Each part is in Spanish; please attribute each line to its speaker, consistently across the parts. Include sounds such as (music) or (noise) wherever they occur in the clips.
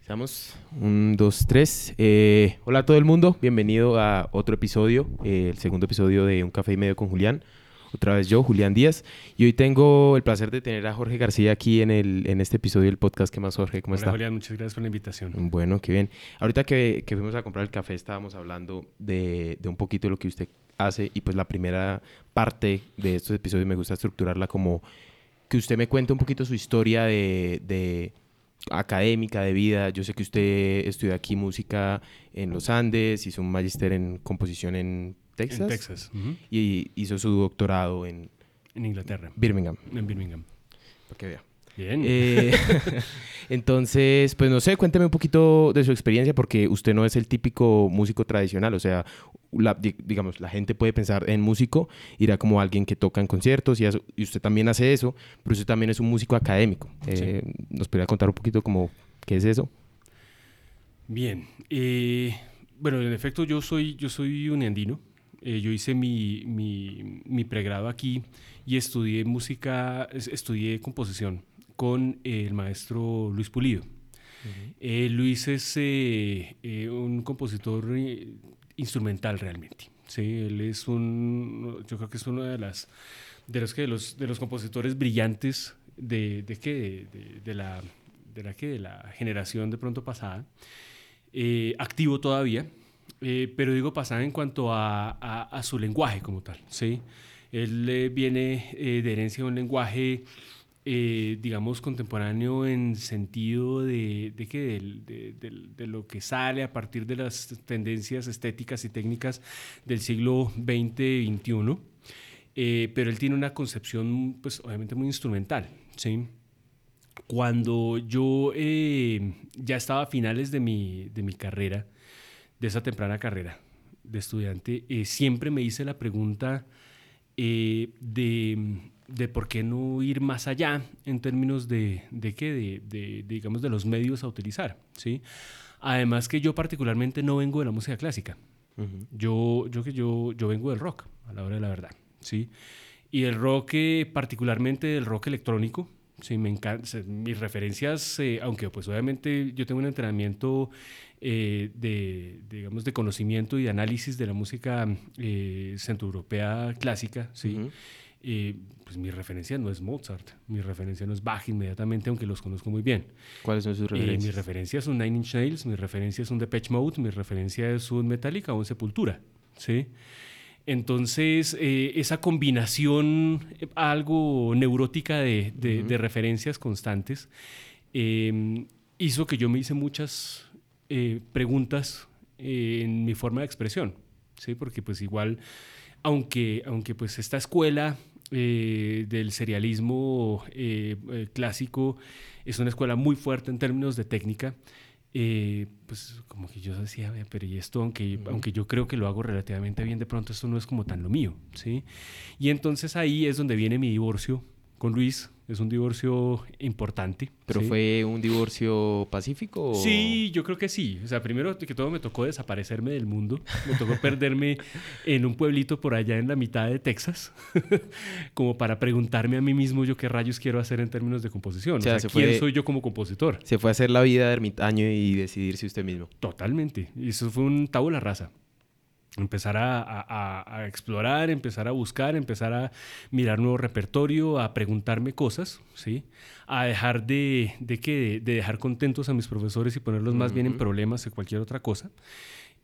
Speaker 1: Estamos, un, dos, tres. Eh, hola a todo el mundo, bienvenido a otro episodio, eh, el segundo episodio de Un Café y Medio con Julián. Otra vez yo, Julián Díaz. Y hoy tengo el placer de tener a Jorge García aquí en, el, en este episodio del podcast. ¿Qué más, Jorge? ¿Cómo
Speaker 2: Hola,
Speaker 1: está?
Speaker 2: Julián, muchas gracias por la invitación.
Speaker 1: Bueno, qué bien. Ahorita que, que fuimos a comprar el café estábamos hablando de, de un poquito de lo que usted hace y pues la primera parte de estos episodios me gusta estructurarla como que usted me cuente un poquito su historia de, de académica, de vida. Yo sé que usted estudió aquí música en los Andes, hizo un magíster en composición en Texas,
Speaker 2: En Texas, ujú,
Speaker 1: y hizo su doctorado en
Speaker 2: en Inglaterra,
Speaker 1: Birmingham,
Speaker 2: en Birmingham.
Speaker 1: para que vea.
Speaker 2: Bien.
Speaker 1: Eh, (laughs) (laughs) entonces, pues no sé, cuénteme un poquito de su experiencia porque usted no es el típico músico tradicional, o sea, la- digamos, la gente puede pensar en músico, irá como alguien que toca en conciertos y, eso- y usted también hace eso, pero usted también es un músico académico. Eh, ¿Nos podría contar un poquito como qué es eso?
Speaker 2: Bien. eh, bueno, en efecto, yo soy, yo soy un andino. Eh, yo hice mi, mi, mi pregrado aquí y estudié música, es- estudié composición con eh, el maestro Luis Pulido. Eh, Luis es eh, eh, un compositor eh, instrumental realmente. Sí, él es un, yo creo que es uno de las de los que de los de los compositores brillantes de, de que de, de- la de la que de la generación de pronto pasada, eh, activo todavía, pero digo pasada en cuanto a, a- a su lenguaje como tal. Sí, él viene de herencia de un lenguaje eh, digamos, contemporáneo en sentido de, de, de, lo que sale a partir de las tendencias estéticas y técnicas del siglo XX XXI. Eh, pero él tiene una concepción, pues obviamente muy instrumental, ¿sí? Cuando yo eh, ya estaba a finales de mi, de mi carrera, de esa temprana carrera de estudiante, eh, siempre me hice la pregunta de, de por qué no ir más allá en términos de, de qué, de, de- de, digamos, de los medios a utilizar, ¿sí? Además que yo particularmente no vengo de la música clásica. Yo, yo que yo, yo vengo del rock, a la hora de la verdad, ¿sí? Y el rock, eh, particularmente del rock electrónico, sí, me encanta. Mis referencias, eh, aunque pues obviamente yo tengo un entrenamiento eh, de, digamos, de conocimiento y de análisis de la música eh, centroeuropea clásica, ¿sí?
Speaker 1: Ujú.
Speaker 2: Eh, pues mi referencia no es Mozart, mi referencia no es Bach inmediatamente, aunque los conozco muy bien.
Speaker 1: ¿Cuáles son sus
Speaker 2: Eh, mi
Speaker 1: referencias?
Speaker 2: referencia es un Nine Inch Nails, mi referencia es un Depeche Mode, mi referencia es un Metallica o un Sepultura, ¿sí? Entonces, eh, esa combinación eh, algo neurótica de, de-
Speaker 1: Ujú.
Speaker 2: de referencias constantes eh, hizo que yo me hice muchas eh, preguntas eh, en mi forma de expresión, ¿sí? Porque pues igual, aunque, aunque pues esta escuela eh, del serialismo eh, eh, clásico. Es una escuela muy fuerte en términos de técnica, eh, pues como que yo decía, "Ve, pero y esto, aunque, aunque yo creo que lo hago relativamente bien, de pronto esto no es como tan lo mío, ¿sí? Y entonces ahí es donde viene mi divorcio con Luis, es un divorcio importante.
Speaker 1: ¿Pero
Speaker 2: ¿sí?
Speaker 1: fue un divorcio pacífico? o-
Speaker 2: Sí, yo creo que sí. O sea, primero que todo me tocó desaparecerme del mundo. Me tocó (laughs) perderme en un pueblito por allá en la mitad de Texas, (laughs) como para preguntarme a mí mismo yo qué rayos quiero hacer en términos de composición. O
Speaker 1: sea, se
Speaker 2: ¿quién
Speaker 1: fue-
Speaker 2: soy yo como compositor?
Speaker 1: Se fue a hacer la vida de ermitaño y decidirse usted mismo.
Speaker 2: Totalmente. Y eso fue un tabula rasa. Empezar a, a- a- a explorar, empezar a buscar, empezar a mirar nuevo repertorio, a preguntarme cosas, ¿sí? A dejar de, de, que, de dejar contentos a mis profesores y ponerlos más bien en problemas que cualquier otra cosa.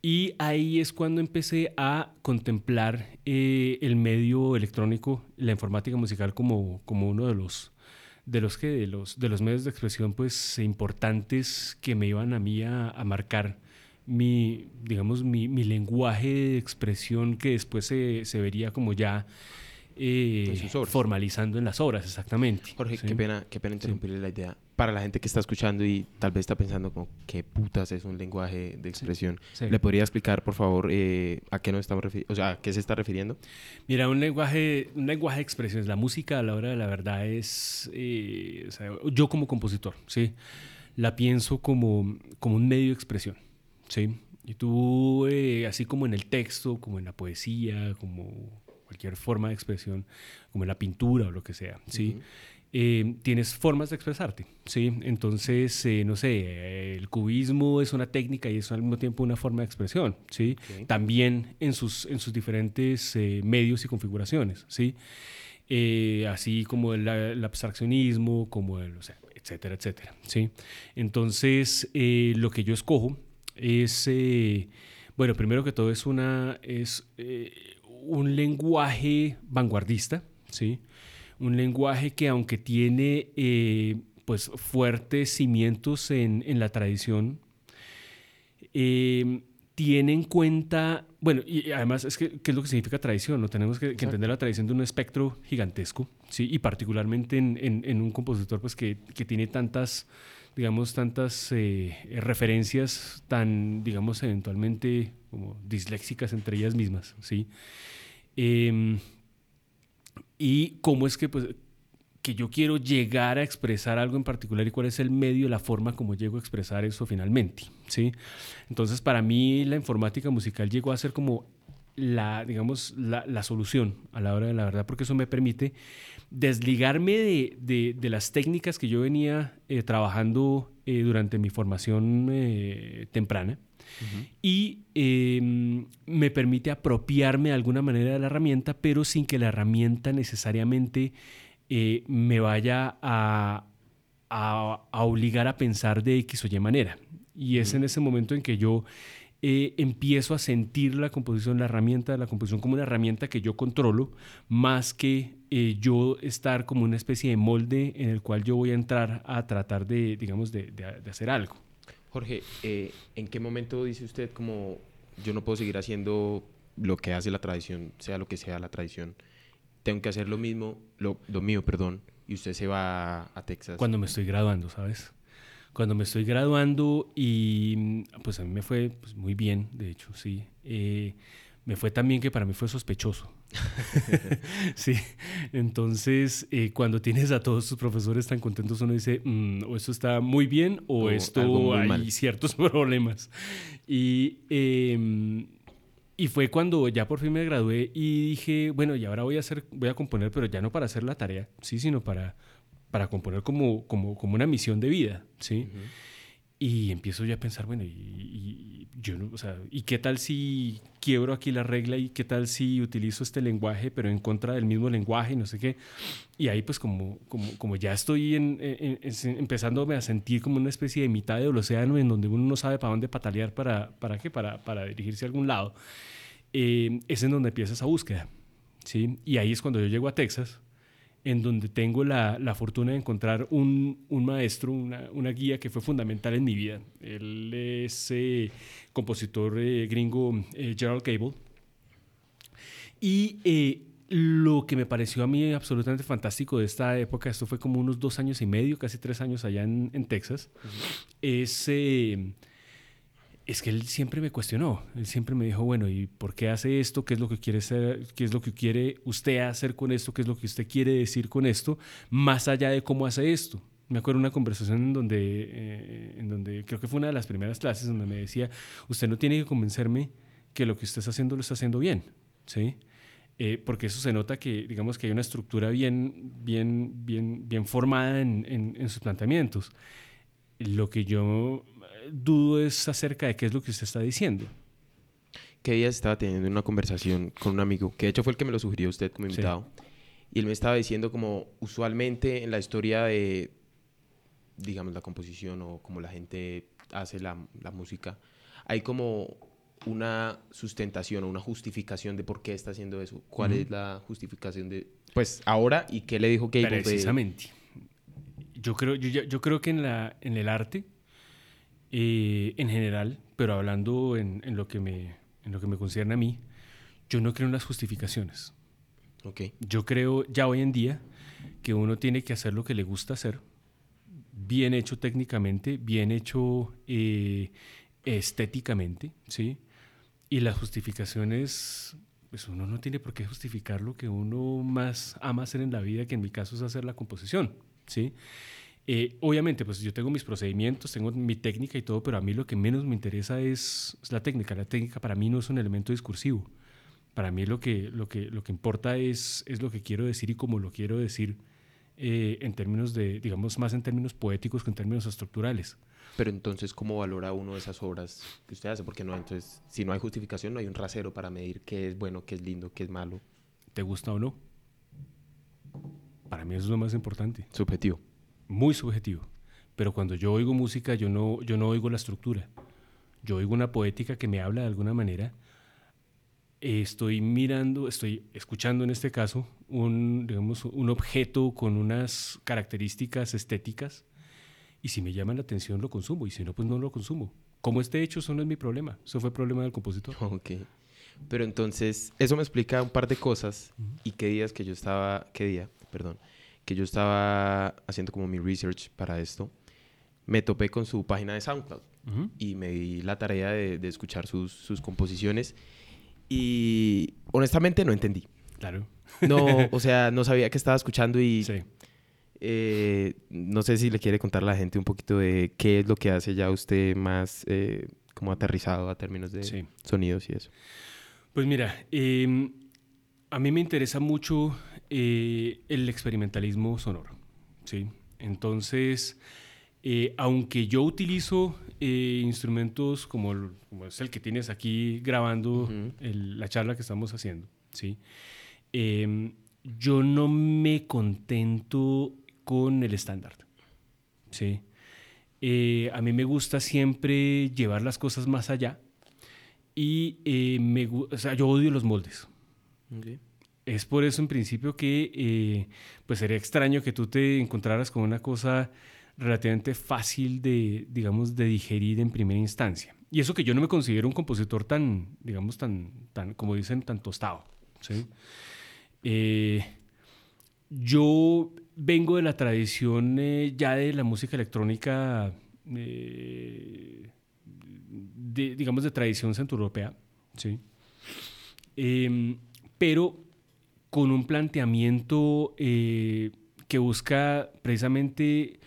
Speaker 2: Y ahí es cuando empecé a contemplar eh, el medio electrónico, la informática musical como, como uno de los, de los que de los de los medios de expresión pues importantes que me iban a mí a, a marcar mi digamos mi, mi lenguaje de expresión que después se, se vería como ya eh,
Speaker 1: obras.
Speaker 2: formalizando en las obras exactamente
Speaker 1: Jorge,
Speaker 2: ¿sí?
Speaker 1: qué pena, qué pena interrumpirle la idea. Para la gente que está escuchando y tal vez está pensando como, ¿qué putas es un lenguaje de expresión?
Speaker 2: Sí.
Speaker 1: ¿Le podría explicar, por favor, eh, a qué nos estamos refiriendo? O sea, ¿a qué se está refiriendo?
Speaker 2: Mira, un lenguaje, un lenguaje de expresiones. La música a la hora de la verdad es, eh, o sea, yo como compositor, ¿sí? La pienso como, como un medio de expresión, ¿sí? Y tú, eh, así como en el texto, como en la poesía, como cualquier forma de expresión, como en la pintura o lo que sea, ¿sí?
Speaker 1: Ujú.
Speaker 2: eh, tienes formas de expresarte, ¿sí? Entonces, eh, no sé, el cubismo es una técnica y es al mismo tiempo una forma de expresión, ¿sí? También en sus, en sus diferentes eh, medios y configuraciones, ¿sí? así como el, abstraccionismo, como el, o sea, etcétera, etcétera, ¿sí? Entonces, lo que yo escojo es, bueno, primero que todo es, una, es un lenguaje vanguardista, ¿sí? un lenguaje que aunque tiene eh, pues fuertes cimientos en, la tradición, eh, tiene en cuenta, bueno, y además es que, ¿qué es lo que significa tradición? ¿no? Tenemos que, entender la tradición de un espectro gigantesco, ¿sí? y particularmente en, un compositor pues, que, tiene tantas, digamos, tantas eh, referencias tan, digamos, eventualmente como disléxicas entre ellas mismas, ¿sí? Em, y cómo es que, pues, que yo quiero llegar a expresar algo en particular y cuál es el medio, la forma como llego a expresar eso finalmente, ¿sí? Entonces, para mí la informática musical llegó a ser como la, digamos, la, la solución a la hora de la verdad, porque eso me permite desligarme de, de, de las técnicas que yo venía eh, trabajando eh, durante mi formación eh, temprana, y em, me permite apropiarme de alguna manera de la herramienta, pero sin que la herramienta necesariamente me vaya a, a, obligar a pensar de X o Y manera. Y es en ese momento en que yo eh, empiezo a sentir la composición, la herramienta de la composición como una herramienta que yo controlo, más que eh, yo estar como una especie de molde en el cual yo voy a entrar a tratar de, digamos, de hacer algo.
Speaker 1: Jorge, eh, ¿en qué momento dice usted como yo no puedo seguir haciendo lo que hace la tradición, sea lo que sea la tradición? Tengo que hacer lo mismo, lo, mío, perdón, y usted se va a, Texas.
Speaker 2: Cuando me estoy graduando, ¿sabes? Cuando me estoy graduando y pues a mí me fue pues, muy bien, de hecho, sí. Eh, me fue también que para mí fue sospechoso. (laughs) sí, entonces eh, cuando tienes a todos tus profesores tan contentos, uno dice, mm, o esto está muy bien o, esto hay ciertos (laughs) problemas. Y, em, y fue cuando ya por fin me gradué y dije, bueno, y ahora voy a, hacer, voy a componer, pero ya no para hacer la tarea, sí, sino para, para componer como, como, como una misión de vida, ¿sí? Y empiezo ya a pensar, bueno, y, yo no, o sea, ¿y qué tal si quiebro aquí la regla y qué tal si utilizo este lenguaje pero en contra del mismo lenguaje y no sé qué? Y ahí pues como, como, como ya estoy en, empezándome a sentir como una especie de mitad del océano en donde uno no sabe para dónde patalear para, para qué, para, para dirigirse a algún lado, eh, es en donde empieza esa búsqueda, ¿sí? Y ahí es cuando yo llego a Texas en donde tengo la, la fortuna de encontrar un, un maestro, una, una, guía que fue fundamental en mi vida. Él es eh, compositor eh, gringo eh, Gerald Cable. Y lo que me pareció a mí absolutamente fantástico de esta época, esto fue como unos dos años y medio, casi tres años allá en, en Texas, es es que él siempre me cuestionó. Él siempre me dijo, bueno, ¿y por qué hace esto? ¿Qué es lo que quiere ser? ¿Qué es lo que quiere usted hacer con esto? ¿Qué es lo que usted quiere decir con esto? Más allá de cómo hace esto. Me acuerdo una conversación en donde, eh, en donde creo que fue una de las primeras clases donde me decía, usted no tiene que convencerme que lo que usted está haciendo lo está haciendo bien, ¿sí? Eh, porque eso se nota que, digamos, que hay una estructura bien, bien, bien, bien formada en, en sus planteamientos. Lo que yo dudo es acerca de qué es lo que usted está diciendo.
Speaker 1: ¿Qué días estaba teniendo una conversación con un amigo, que de hecho fue el que me lo sugirió usted como invitado. Y él me estaba diciendo como usualmente en la historia de, digamos, la composición o como la gente hace la, la música, hay como una sustentación o una justificación de por qué está haciendo eso. ¿Cuál es la justificación de, pues, ahora y qué le dijo que
Speaker 2: Precisamente. Yo creo, yo, yo, creo que en, la, en el arte eh, en general, pero hablando en, lo que me, en lo que me concierne a mí, yo no creo en las justificaciones.
Speaker 1: Okay.
Speaker 2: Yo creo ya hoy en día que uno tiene que hacer lo que le gusta hacer, bien hecho técnicamente, bien hecho eh, estéticamente, ¿sí? Y las justificaciones, pues uno no tiene por qué justificar lo que uno más ama hacer en la vida, que en mi caso es hacer la composición, ¿sí? Eh, obviamente, pues yo tengo mis procedimientos, tengo mi técnica y todo, pero a mí lo que menos me interesa es, la técnica. La técnica para mí no es un elemento discursivo. Para mí lo que, lo que, lo que importa es, es lo que quiero decir y cómo lo quiero decir eh, en términos de, digamos, más en términos poéticos que en términos estructurales.
Speaker 1: Pero entonces, ¿cómo valora uno esas obras que usted hace? Porque no, entonces, si no hay justificación, no hay un rasero para medir qué es bueno, qué es lindo, qué es malo.
Speaker 2: ¿Te gusta o no? Para mí eso es lo más importante.
Speaker 1: Subjetivo.
Speaker 2: Muy subjetivo. Pero cuando yo oigo música, yo no, yo no oigo la estructura. Yo oigo una poética que me habla de alguna manera. Estoy mirando, estoy escuchando en este caso un, digamos, un objeto con unas características estéticas y si me llama la atención lo consumo y si no, pues no lo consumo. Como esté hecho, eso no es mi problema. Eso fue problema del compositor. (laughs)
Speaker 1: Ok. Pero entonces, eso me explica un par de cosas y qué días que yo estaba, qué día, perdón, que yo estaba haciendo como mi research para esto, me topé con su página de SoundCloud y me di la tarea de, de escuchar sus, sus, composiciones y honestamente no entendí.
Speaker 2: Claro.
Speaker 1: No, (laughs) o sea, no sabía que estaba escuchando y sí. eh, no sé si le quiere contar a la gente un poquito de qué es lo que hace ya usted más eh, como aterrizado a términos de sí. sonidos y eso.
Speaker 2: Pues mira, eh, a mí me interesa mucho eh, el experimentalismo sonoro, ¿sí? Entonces, eh, aunque yo utilizo eh, instrumentos como, el, como, es el que tienes aquí grabando uh -huh. el, la charla que estamos haciendo, ¿sí? Em, yo no me contento con el estándar, ¿sí? A mí me gusta siempre llevar las cosas más allá y me, o sea, yo odio los moldes.
Speaker 1: Okay.
Speaker 2: Es por eso en principio que eh, pues sería extraño que tú te encontraras con una cosa relativamente fácil de, digamos, de digerir en primera instancia. Y eso que yo no me considero un compositor tan, digamos, tan, tan como dicen, tan tostado. ¿sí? Eh, yo vengo de la tradición eh, ya de la música electrónica, de, digamos, de tradición centroeuropea, ¿sí? Em, pero con un planteamiento eh, que busca precisamente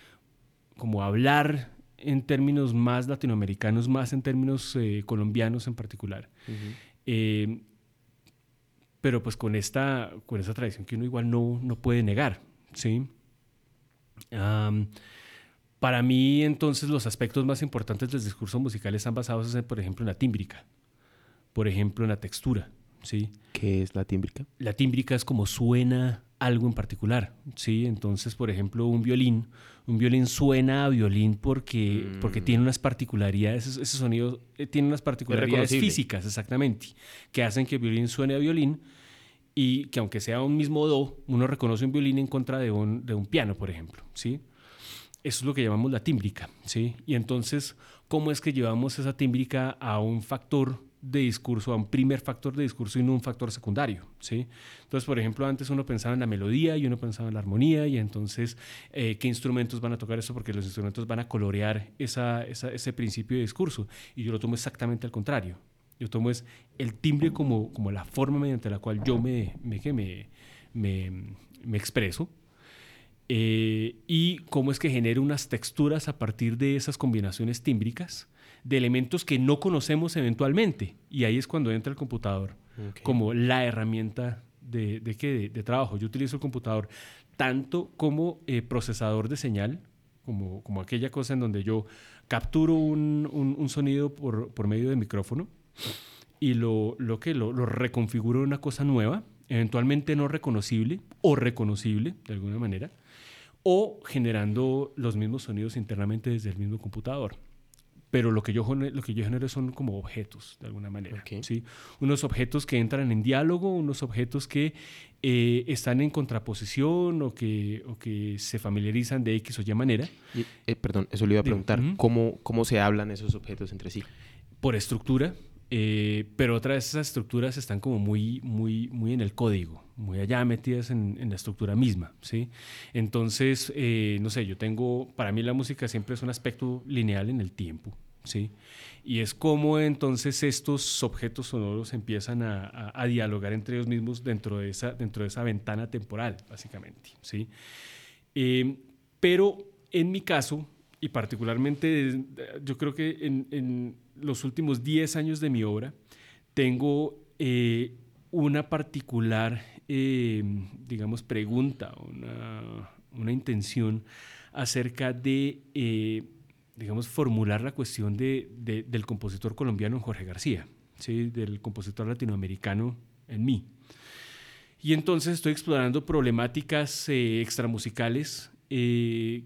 Speaker 2: como hablar en términos más latinoamericanos, más en términos eh, colombianos en particular. Uh -huh. eh, pero pues con esta, con esta tradición que uno igual no, no puede negar, ¿sí? Um, para mí, entonces, los aspectos más importantes del discurso musical están basados, en, por ejemplo, en la tímbrica, por ejemplo, en la textura, ¿sí?
Speaker 1: ¿Qué es la tímbrica?
Speaker 2: La tímbrica es como suena algo en particular, ¿sí? Entonces, por ejemplo, un violín, un violín suena a violín porque, mm. porque tiene unas particularidades, ese, ese sonido eh, tiene unas particularidades físicas, exactamente, que hacen que el violín suene a violín y que aunque sea un mismo do, uno reconoce un violín en contra de un, de un piano, por ejemplo, ¿sí? Eso es lo que llamamos la tímbrica, ¿sí? Y entonces, ¿cómo es que llevamos esa tímbrica a un factor de discurso, a un primer factor de discurso y no un factor secundario, ¿sí? Entonces, por ejemplo, antes uno pensaba en la melodía y uno pensaba en la armonía y entonces, eh, ¿qué instrumentos van a tocar eso? Porque los instrumentos van a colorear esa, ese principio de discurso y yo lo tomo exactamente al contrario. Yo tomo es el timbre como, como la forma mediante la cual yo me, me, me, me, expreso, eh, y cómo es que genera unas texturas a partir de esas combinaciones tímbricas de elementos que no conocemos eventualmente. Y ahí es cuando entra el computador okay. como la herramienta de, de, de, de, trabajo. Yo utilizo el computador tanto como eh, procesador de señal, como, como aquella cosa en donde yo capturo un, un, un sonido por, por, medio de micrófono y lo, lo que lo, lo reconfiguro en una cosa nueva, eventualmente no reconocible o reconocible de alguna manera o generando los mismos sonidos internamente desde el mismo computador. Pero lo que yo, lo que yo genero son como objetos, de alguna manera. Okay. ¿sí? Unos objetos que entran en diálogo, unos objetos que eh, están en contraposición o que, o que se familiarizan de X o Y manera.
Speaker 1: Y, eh, perdón, eso le iba a preguntar. ¿Cómo, ¿Cómo se hablan esos objetos entre sí?
Speaker 2: Por estructura, eh, pero otras de esas estructuras están como muy, muy, muy en el código, muy allá metidas en, en la estructura misma, ¿sí? Entonces, eh, no sé, yo tengo, para mí la música siempre es un aspecto lineal en el tiempo, ¿sí? Y es como entonces estos objetos sonoros empiezan a, a, a dialogar entre ellos mismos dentro de esa, dentro de esa ventana temporal, básicamente, ¿sí? Eh, pero en mi caso, y particularmente yo creo que en, en los últimos 10 años de mi obra, tengo eh, una particular, eh, digamos, pregunta, una, una intención acerca de, eh, digamos, formular la cuestión de, del compositor colombiano Jorge García, ¿sí? del compositor latinoamericano en mí. Y entonces estoy explorando problemáticas eh, extramusicales eh,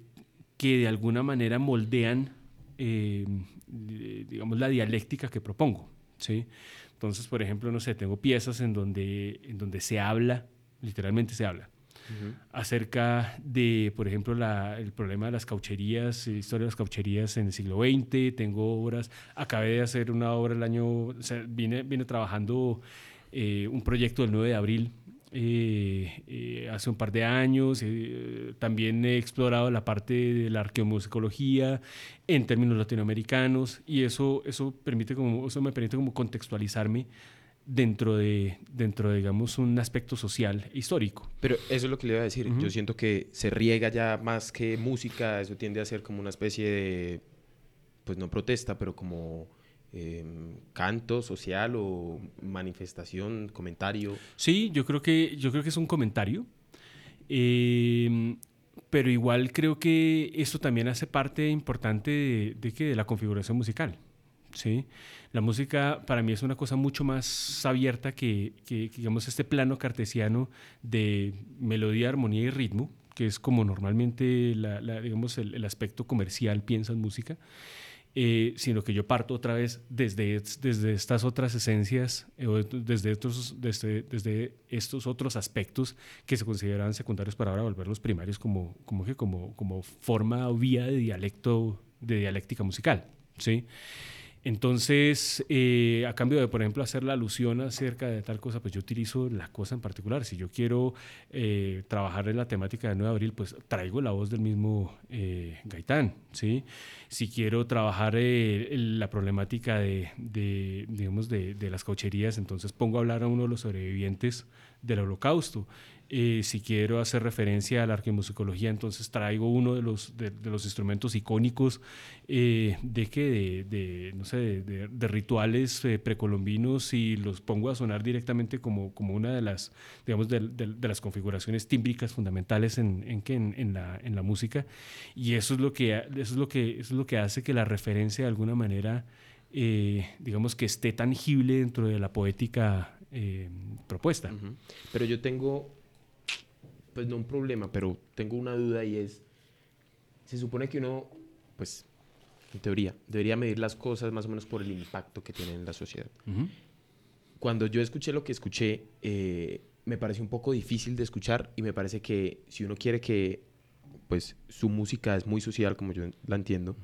Speaker 2: que de alguna manera moldean, digamos, la dialéctica que propongo. ¿sí? Entonces, por ejemplo, no sé, tengo piezas en donde, en donde se habla, literalmente se habla, acerca de, por ejemplo, el problema de las caucherías, historia de las caucherías en el siglo XX. Tengo obras, acabé de hacer una obra el año, o sea, vine, vine trabajando eh, un proyecto del 9 de abril eh, eh, hace un par de años. también he explorado la parte de la arqueomusicología en términos latinoamericanos y eso, eso, permite como, eso me permite como contextualizarme dentro de, dentro de, digamos, un aspecto social histórico.
Speaker 1: Pero eso es lo que le iba a decir. Yo siento que se riega ya más que música, eso tiende a ser como una especie de, pues no protesta, pero como em, canto social o manifestación, comentario.
Speaker 2: Sí, yo creo que, yo creo que es un comentario. Em, pero igual creo que eso también hace parte importante de, de, de la configuración musical. ¿sí? La música para mí es una cosa mucho más abierta que, digamos, este plano cartesiano de melodía, armonía y ritmo, que es como normalmente, digamos, el, aspecto comercial piensa en música. Eh, sino que yo parto otra vez desde, desde estas otras esencias, eh, desde, estos, desde, desde, estos otros aspectos que se consideraban secundarios para ahora volverlos primarios como, como, como, como forma o vía de dialecto, de dialéctica musical. ¿sí? Entonces, eh, a cambio de, por ejemplo, hacer la alusión acerca de tal cosa, pues yo utilizo la cosa en particular. Si yo quiero eh, trabajar en la temática de 9 de abril, pues traigo la voz del mismo eh, Gaitán, ¿sí? Si quiero trabajar la problemática de, digamos, de, de, las caucherías, entonces pongo a hablar a uno de los sobrevivientes del holocausto. Eh, si quiero hacer referencia a la arqueomusicología, entonces traigo uno de los, de, los instrumentos icónicos eh, de, que de, no sé, de, rituales eh, precolombinos y los pongo a sonar directamente como, como una de las, digamos, de, las configuraciones tímbricas fundamentales en, en, en, en, la, en la música. Y eso es, lo que, eso, es lo que, eso es lo que hace que la referencia de alguna manera, digamos, que esté tangible dentro de la poética propuesta.
Speaker 1: Pero yo tengo pues no un problema, pero tengo una duda y es, se supone que uno, pues, en teoría, debería medir las cosas más o menos por el impacto que tienen en la sociedad. Cuando yo escuché lo que escuché, eh, me pareció un poco difícil de escuchar y me parece que si uno quiere que, pues, su música es muy social, como yo la entiendo,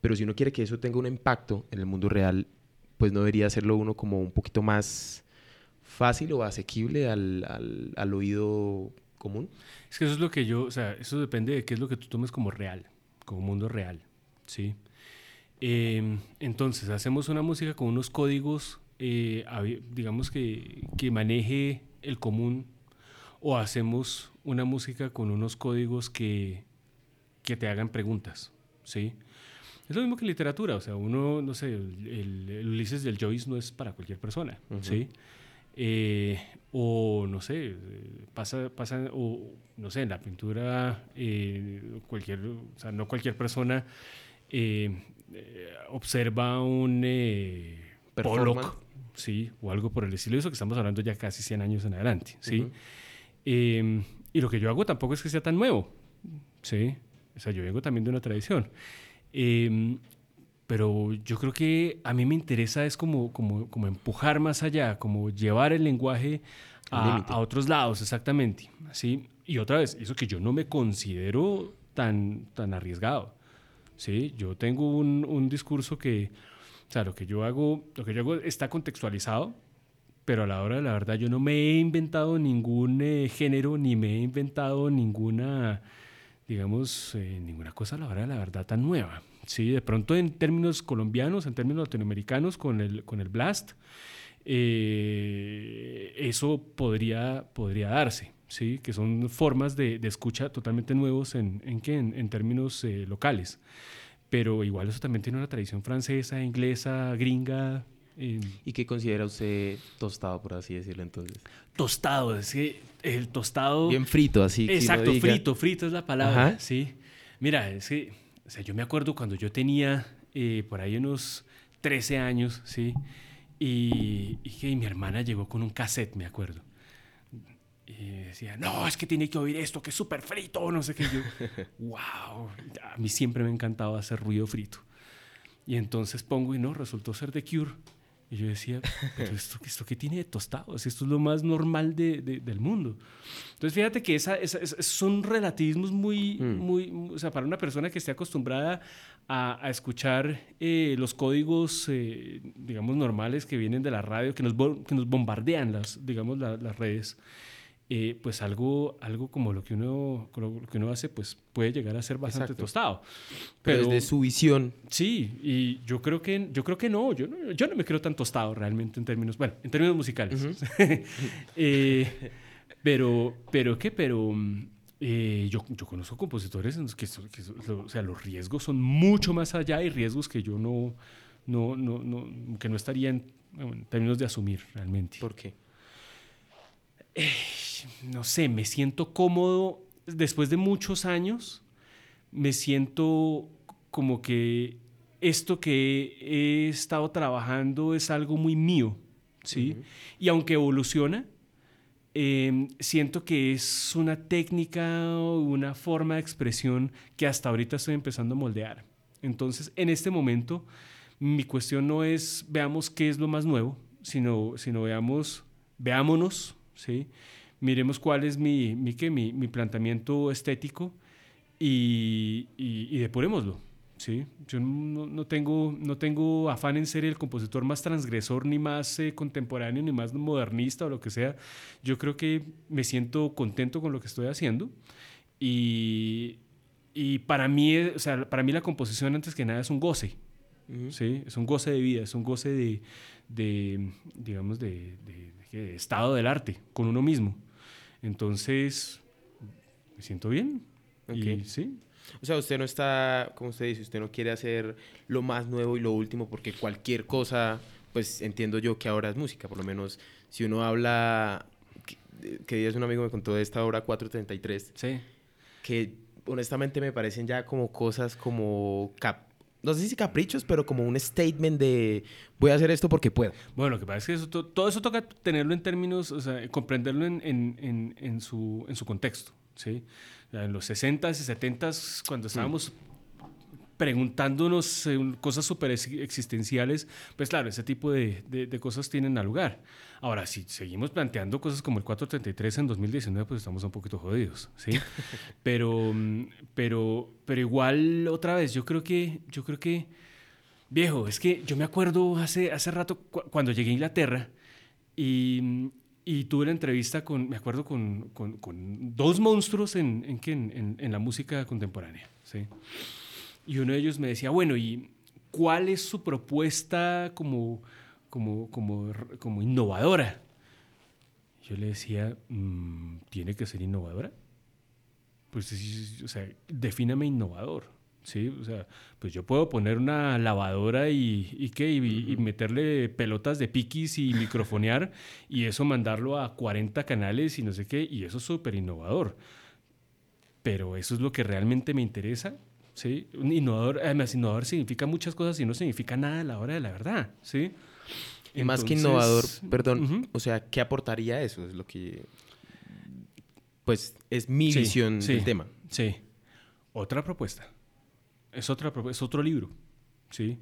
Speaker 1: pero si uno quiere que eso tenga un impacto en el mundo real, pues no debería hacerlo uno como un poquito más fácil o asequible al, al, al oído común.
Speaker 2: Es que eso es lo que yo, o sea, eso depende de qué es lo que tú tomes como real, como mundo real, ¿sí? Em, entonces, hacemos una música con unos códigos, eh, digamos que, que maneje el común, o hacemos una música con unos códigos que, que te hagan preguntas, ¿sí? Es lo mismo que literatura, o sea, uno, no sé, el, Ulises del Joyce no es para cualquier persona, ¿sí? Eh, o no sé, pasa, pasa, o no sé, en la pintura, eh, cualquier, o sea, no cualquier persona eh, observa un Pollock, sí, o algo por el estilo, eso que estamos hablando ya casi 100 años en adelante, ¿sí? Em, y lo que yo hago tampoco es que sea tan nuevo, ¿sí? O sea, yo vengo también de una tradición. Pero yo creo que a mí me interesa es como, como, como empujar más allá, como llevar el lenguaje a, a, otros lados, exactamente. ¿sí? Y otra vez, eso que yo no me considero tan, tan arriesgado. ¿sí? Yo tengo un, un discurso que, o sea, lo que yo hago, lo que yo hago está contextualizado, pero a la hora de la verdad yo no me he inventado ningún eh, género, ni me he inventado ninguna, digamos, eh, ninguna cosa la hora de la verdad tan nueva. Sí, de pronto en términos colombianos, en términos latinoamericanos, con el, con el Blast, eh, eso podría, podría darse, ¿sí? que son formas de, de escucha totalmente nuevos en, en, en, en términos eh, locales. Pero igual eso también tiene una tradición francesa, inglesa, gringa, Eh,
Speaker 1: ¿Y qué considera usted tostado, por así decirlo entonces?
Speaker 2: tostado, es que el tostado...
Speaker 1: Bien frito, así.
Speaker 2: Exacto, frito, frito es la palabra,
Speaker 1: Ajá.
Speaker 2: sí. Mira, es que, o sea, yo me acuerdo cuando yo tenía eh, por ahí unos 13 años, sí, y, y que mi hermana llegó con un cassette, me acuerdo. Y decía, no, es que tiene que oír esto, que es súper frito, no sé qué. Yo, (laughs) wow, a mí siempre me ha encantado hacer ruido frito. Y entonces pongo y no, resultó ser The Cure. Y yo decía, pero esto, esto qué tiene de tostado, Si esto es lo más normal de- de- del mundo. Entonces fíjate que esa, esa- esa- son relativismos muy,
Speaker 1: Mm.
Speaker 2: muy, o sea, para una persona que esté acostumbrada a, a escuchar eh, los códigos, eh, digamos, normales que vienen de la radio, que nos, que nos bombardean las, digamos, la- las redes, eh, pues algo, algo como lo que, uno, lo que uno hace, pues puede llegar a ser bastante
Speaker 1: Exacto.
Speaker 2: tostado.
Speaker 1: Pero
Speaker 2: Pero,
Speaker 1: desde su visión,
Speaker 2: sí, y yo creo que, yo creo que no, yo no, yo no me creo tan tostado realmente en términos, bueno, en términos musicales. (laughs) Eh, pero, pero qué, pero eh, yo, yo conozco compositores en los que, o sea, los riesgos son mucho más allá y riesgos que yo no, no, no, no- que no estaría en términos de asumir realmente.
Speaker 1: ¿por qué?
Speaker 2: No sé, me siento cómodo después de muchos años, me siento como que esto que he estado trabajando es algo muy mío, ¿sí? Y aunque evoluciona, eh, siento que es una técnica o una forma de expresión que hasta ahorita estoy empezando a moldear. Entonces, en este momento, mi cuestión no es veamos qué es lo más nuevo, sino, sino veamos, veámonos, ¿sí? miremos cuál es mi, mi, qué, mi, mi planteamiento estético y, y, y depurémoslo. ¿sí? Yo no, no tengo, no tengo afán en ser el compositor más transgresor, ni más eh, contemporáneo, ni más modernista o lo que sea. Yo creo que me siento contento con lo que estoy haciendo y, y para, mí, eh, o sea, para mí la composición antes que nada es un goce. ¿sí? Es un goce de vida, es un goce de, de digamos, de, de- estado del arte con uno mismo. Entonces, me siento bien. Y
Speaker 1: Ok.
Speaker 2: sí,
Speaker 1: O sea, usted no está, como usted dice, usted no quiere hacer lo más nuevo y lo último porque cualquier cosa, pues entiendo yo que ahora es música, por lo menos si uno habla, que, que días un amigo me contó de esta obra 433,
Speaker 2: sí.
Speaker 1: que honestamente me parecen ya como cosas como, cap- no sé si caprichos, pero como un statement de voy a hacer esto porque puedo.
Speaker 2: Bueno, lo que pasa es que eso to- todo eso toca tenerlo en términos, o sea, comprenderlo en, en- en- en su, en su contexto, ¿sí? O sea, en los 60s y 70s, cuando estábamos preguntándonos eh, cosas súper ex- existenciales, pues claro, ese tipo de, de- de cosas tienen a lugar. Ahora, si seguimos planteando cosas como el 433 en 2019, pues estamos un poquito jodidos, ¿sí? (laughs) pero, mm, pero, pero igual, otra vez, yo creo que, yo creo que, viejo, es que yo me acuerdo hace, hace rato cu- cuando llegué a Inglaterra y, y tuve la entrevista con, me acuerdo, con, con- con dos monstruos en, en, en- en la música contemporánea, ¿sí? Y uno de ellos me decía, bueno, ¿y cuál es su propuesta como, como, como, como innovadora? Yo le decía, "Mm, ¿tiene que ser innovadora? Pues, o sea, defíname innovador, ¿sí? O sea, pues yo puedo poner una lavadora y, y qué, y, y meterle pelotas de piquis y microfonear y eso mandarlo a 40 canales y no sé qué, y eso es súper innovador. Pero eso es lo que realmente me interesa, ¿sí? Un innovador, además, innovador significa muchas cosas y no significa nada a la hora de la verdad, ¿sí?
Speaker 1: Y más que
Speaker 2: Entonces,
Speaker 1: innovador, perdón, o sea, ¿qué aportaría eso? Es lo que, pues, es mi
Speaker 2: Sí,
Speaker 1: visión
Speaker 2: sí.
Speaker 1: del tema.
Speaker 2: Sí. Otra propuesta. Es, otra, es otro libro. ¿sí?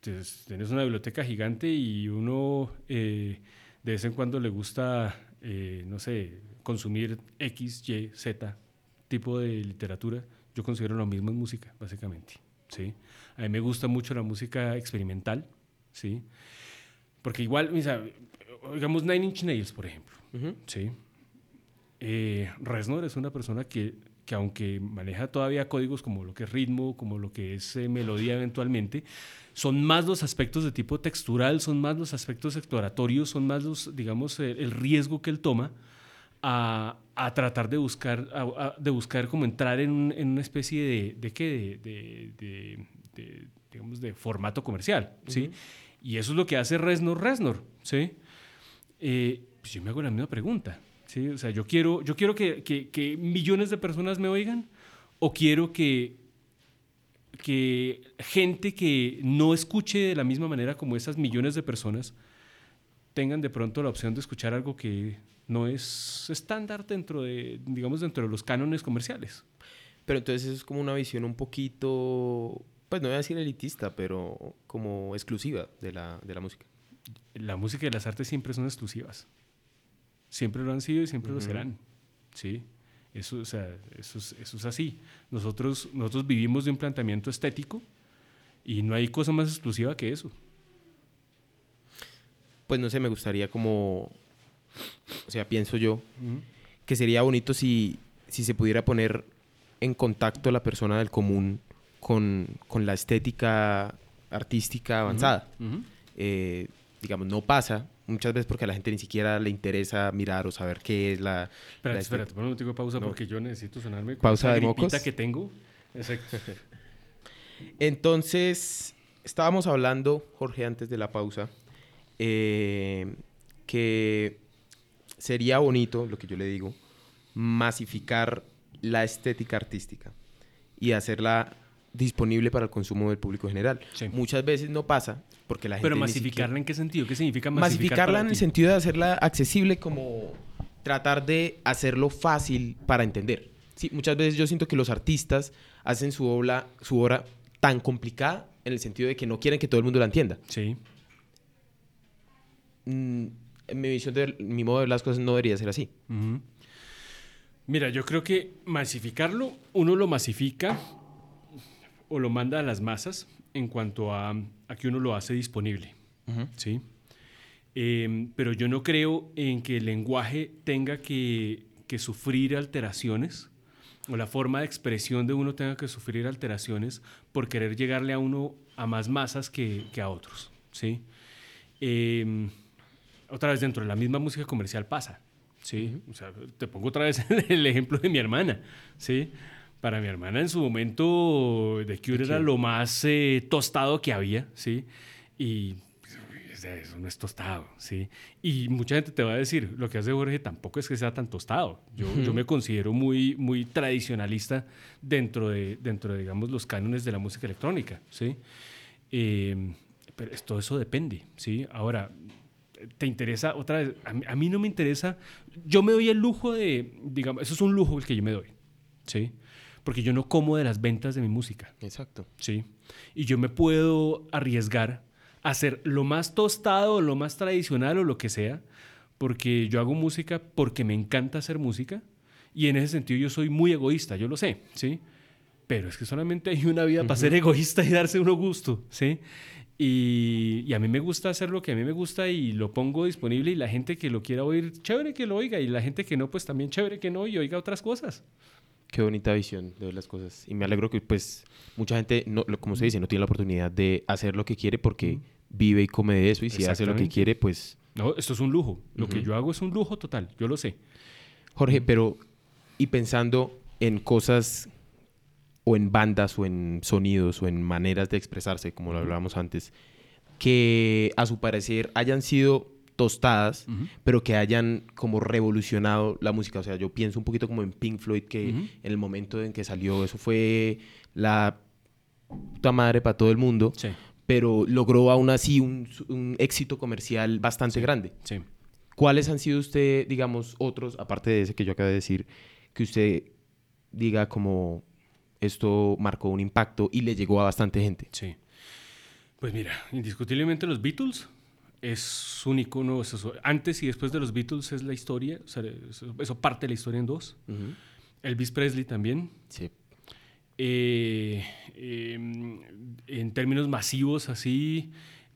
Speaker 2: Tienes, tienes una biblioteca gigante y uno eh, de vez en cuando le gusta, eh, no sé, consumir X, Y, Z tipo de literatura. Yo considero lo mismo en música, básicamente. ¿sí? A mí me gusta mucho la música experimental. ¿sí? Porque igual, digamos Nine Inch Nails, por ejemplo.
Speaker 1: Ujú.
Speaker 2: Sí. Eh, Reznor es una persona que, que aunque maneja todavía códigos como lo que es ritmo, como lo que es eh, melodía eventualmente, son más los aspectos de tipo textural, son más los aspectos exploratorios, son más los, digamos, el, el riesgo que él toma a, a tratar de buscar, a- a- de buscar como entrar en, un- en una especie de, de qué, de, de- de- de, digamos, de formato comercial, ¿sí? Y eso es lo que hace Resnor Resnor, ¿sí? Eh, pues yo me hago la misma pregunta, ¿sí? O sea, yo quiero, yo quiero que, que, millones de personas me oigan o quiero que, que gente que no escuche de la misma manera como esas millones de personas tengan de pronto la opción de escuchar algo que no es estándar dentro de, digamos, dentro de los cánones comerciales.
Speaker 1: Pero entonces es como una visión un poquito, pues no voy a decir elitista, pero como exclusiva de la, de la música.
Speaker 2: La música y las artes siempre son exclusivas. Siempre lo han sido y siempre lo serán. Sí. Eso, o sea, eso, es, eso es así. Nosotros, nosotros vivimos de un planteamiento estético y no hay cosa más exclusiva que eso.
Speaker 1: Pues no sé, me gustaría como o sea, pienso yo, que sería bonito si, si se pudiera poner en contacto la persona del común con, con la estética artística avanzada. Eh, digamos, no pasa muchas veces porque a la gente ni siquiera le interesa mirar o saber qué es la...
Speaker 2: Espérate, espérate, un momento pausa porque yo necesito sonarme
Speaker 1: con pausa de mocos.
Speaker 2: que tengo. Exacto. (laughs)
Speaker 1: Entonces, estábamos hablando, Jorge, antes de la pausa, eh, que sería bonito, lo que yo le digo, masificar la estética artística y hacerla disponible para el consumo del público general. Muchas veces no pasa porque la gente...
Speaker 2: Pero masificarla en qué sentido? ¿Qué significa
Speaker 1: masificarla? en el sentido de hacerla accesible como tratar de hacerlo fácil para entender. Sí, muchas veces yo siento que los artistas hacen su obra, su obra tan complicada en el sentido de que no quieren que todo el mundo la entienda.
Speaker 2: Sí.
Speaker 1: Mm, mi visión de mi modo de ver las cosas no debería ser así.
Speaker 2: Mira, yo creo que masificarlo, uno lo masifica o lo manda a las masas en cuanto a, que uno lo hace disponible. ¿sí? Em, pero yo no creo en que el lenguaje tenga que, sufrir alteraciones o la forma de expresión de uno tenga que sufrir alteraciones por querer llegarle a uno a más masas que, a otros. ¿sí? Em, otra vez dentro de la misma música comercial pasa. ¿sí? O sea, te pongo otra vez (laughs) el ejemplo de mi hermana. ¿sí? Para mi hermana en su momento The Cure era lo más eh, tostado que había. ¿sí? Y eso no es tostado, ¿sí? Y mucha gente te va a decir, lo que hace Jorge tampoco es que sea tan tostado. Yo, yo me considero muy, muy tradicionalista dentro de, dentro de, digamos, los cánones de la música electrónica, ¿sí? Eh, pero todo eso depende, ¿sí? Ahora, te interesa, otra vez, a mí, no me interesa, yo me doy el lujo de, digamos, eso es un lujo el que yo me doy, ¿sí? Porque yo no como de las ventas de mi música.
Speaker 1: Exacto.
Speaker 2: ¿Sí? Y yo me puedo arriesgar a hacer lo más tostado, lo más tradicional o lo que sea, porque yo hago música porque me encanta hacer música y en ese sentido yo soy muy egoísta, yo lo sé, ¿sí? Pero es que solamente hay una vida para ser egoísta y darse uno gusto, ¿sí? Y, a mí me gusta hacer lo que a mí me gusta y lo pongo disponible y la gente que lo quiera oír, chévere que lo oiga y la gente que no, pues también chévere que no y oiga otras cosas.
Speaker 1: Qué bonita visión de ver las cosas. Y me alegro que pues mucha gente, no, como se dice, no tiene la oportunidad de hacer lo que quiere porque vive y come de eso y si hace lo que quiere, pues...
Speaker 2: No, esto es un lujo. Lo que yo hago es un lujo total, yo lo sé.
Speaker 1: Jorge, pero y pensando en cosas o en bandas o en sonidos o en maneras de expresarse, como lo hablábamos antes, que a su parecer hayan sido tostadas, pero que hayan como revolucionado la música. O sea, yo pienso un poquito como en Pink Floyd, que en el momento en que salió eso fue la puta madre para todo el mundo, pero logró aún así un, éxito comercial bastante grande. ¿Cuáles han sido usted, digamos, otros, aparte de ese que yo acabo de decir, que usted diga como esto marcó un impacto y le llegó a bastante gente.
Speaker 2: Sí. Pues mira, indiscutiblemente los Beatles es un icono, antes y después de los Beatles es la historia, eso, parte de la historia en dos. Elvis Presley también.
Speaker 1: Sí.
Speaker 2: Eh, em, en términos masivos así,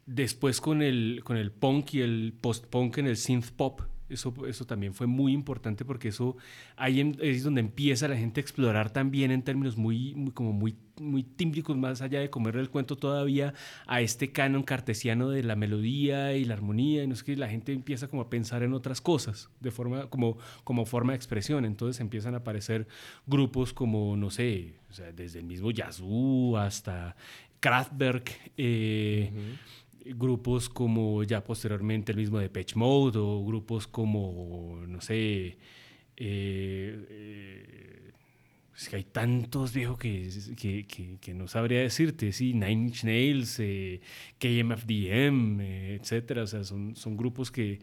Speaker 2: después con el, con el punk y el post-punk en el synth pop, eso, eso también fue muy importante porque eso ahí es donde empieza la gente a explorar también en términos muy, muy, como muy, muy tímbricos, más allá de comerle el cuento todavía a este canon cartesiano de la melodía y la armonía. No es que la gente empieza como a pensar en otras cosas de forma, como, como forma de expresión. Entonces empiezan a aparecer grupos como, no sé, desde el mismo Yazoo hasta Kraftwerk. Eh, grupos como ya posteriormente el mismo de Patch Mode o grupos como, no sé, eh, eh, es que hay tantos viejos que, que, que, no sabría decirte, sí, Nine Inch Nails, eh, KMFDM, etcétera, o sea, son, son grupos que,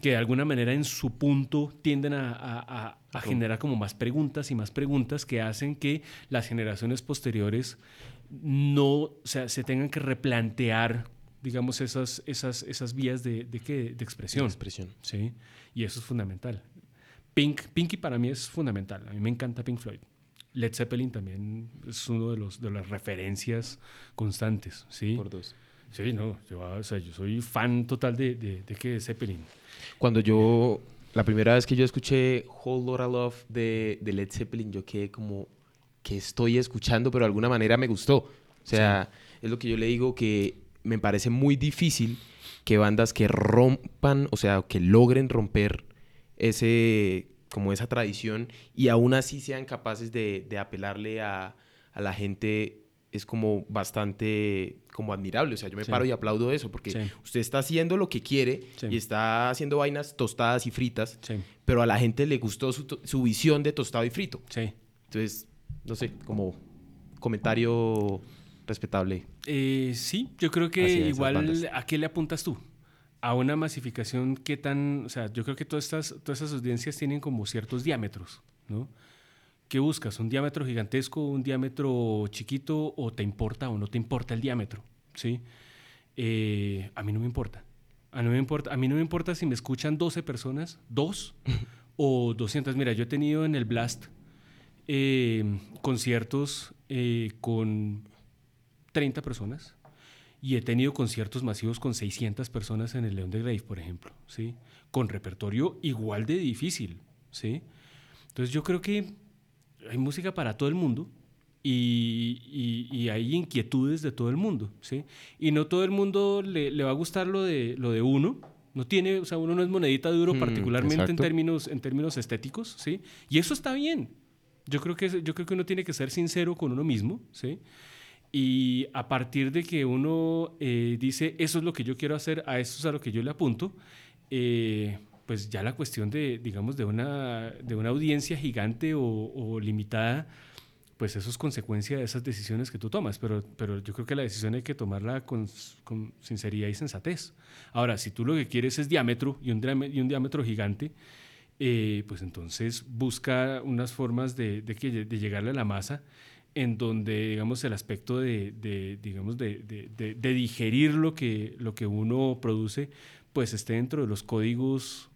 Speaker 2: que de alguna manera en su punto tienden a, a, a generar como más preguntas y más preguntas que hacen que las generaciones posteriores no, o sea, se tengan que replantear digamos, esas, esas, esas vías de, de, ¿qué? de expresión.
Speaker 1: expresión.
Speaker 2: Sí, y eso es fundamental. Pink, Pinky para mí es fundamental. A mí me encanta Pink Floyd. Led Zeppelin también es uno de, los, de las referencias constantes, ¿sí?
Speaker 1: Por dos.
Speaker 2: Sí, no, yo, o sea, yo soy fan total de, de, de, que Zeppelin.
Speaker 1: Cuando yo, la primera vez que yo escuché Whole Lotta Love de, de Led Zeppelin, yo quedé como, que estoy escuchando? Pero de alguna manera me gustó. O sea, sí. es lo que yo le digo que me parece muy difícil que bandas que rompan, o sea, que logren romper ese como esa tradición y aún así sean capaces de, de apelarle a, a, la gente es como bastante como admirable. O sea, yo me sí. paro y aplaudo eso porque sí. usted está haciendo lo que quiere sí. y está haciendo vainas tostadas y fritas, pero a la gente le gustó su, su visión de tostado y frito. Entonces, no sé, como comentario respetable.
Speaker 2: Eh, sí, yo creo que igual, ¿a qué le apuntas tú? a una masificación que tan, o sea, yo creo que todas estas, todas estas audiencias tienen como ciertos diámetros, ¿no? ¿Qué buscas? ¿Un diámetro gigantesco, un diámetro chiquito o te importa o no te importa el diámetro? ¿Sí? Eh, a mí no me importa. A, no me importa. a mí no me importa si me escuchan 12 personas, dos (laughs) o 200. Mira, yo he tenido en el Blast eh, conciertos eh, con 30 personas y he tenido conciertos masivos con 600 personas en el León de Grave, por ejemplo, ¿sí? Con repertorio igual de difícil, ¿sí? Entonces yo creo que hay música para todo el mundo y, y, y hay inquietudes de todo el mundo, ¿sí? Y no todo el mundo le, le, va a gustar lo de, lo de uno, no tiene, o sea, uno no es monedita de oro mm, particularmente en términos, en términos estéticos, ¿sí? Y eso está bien. Yo creo, que, yo creo que uno tiene que ser sincero con uno mismo, ¿sí? Y a partir de que uno eh, dice, eso es lo que yo quiero hacer, a eso es a lo que yo le apunto, eh, pues ya la cuestión de, digamos, de una, de una audiencia gigante o, o, limitada, pues eso es consecuencia de esas decisiones que tú tomas. Pero, pero yo creo que la decisión hay que tomarla con, con sinceridad y sensatez. Ahora, si tú lo que quieres es diámetro y un, y un diámetro gigante, eh, pues entonces busca unas formas de, de, que, de llegarle a la masa en donde, digamos, el aspecto de, de digamos, de, de, de, digerir lo que, lo que uno produce, pues esté dentro de los códigos.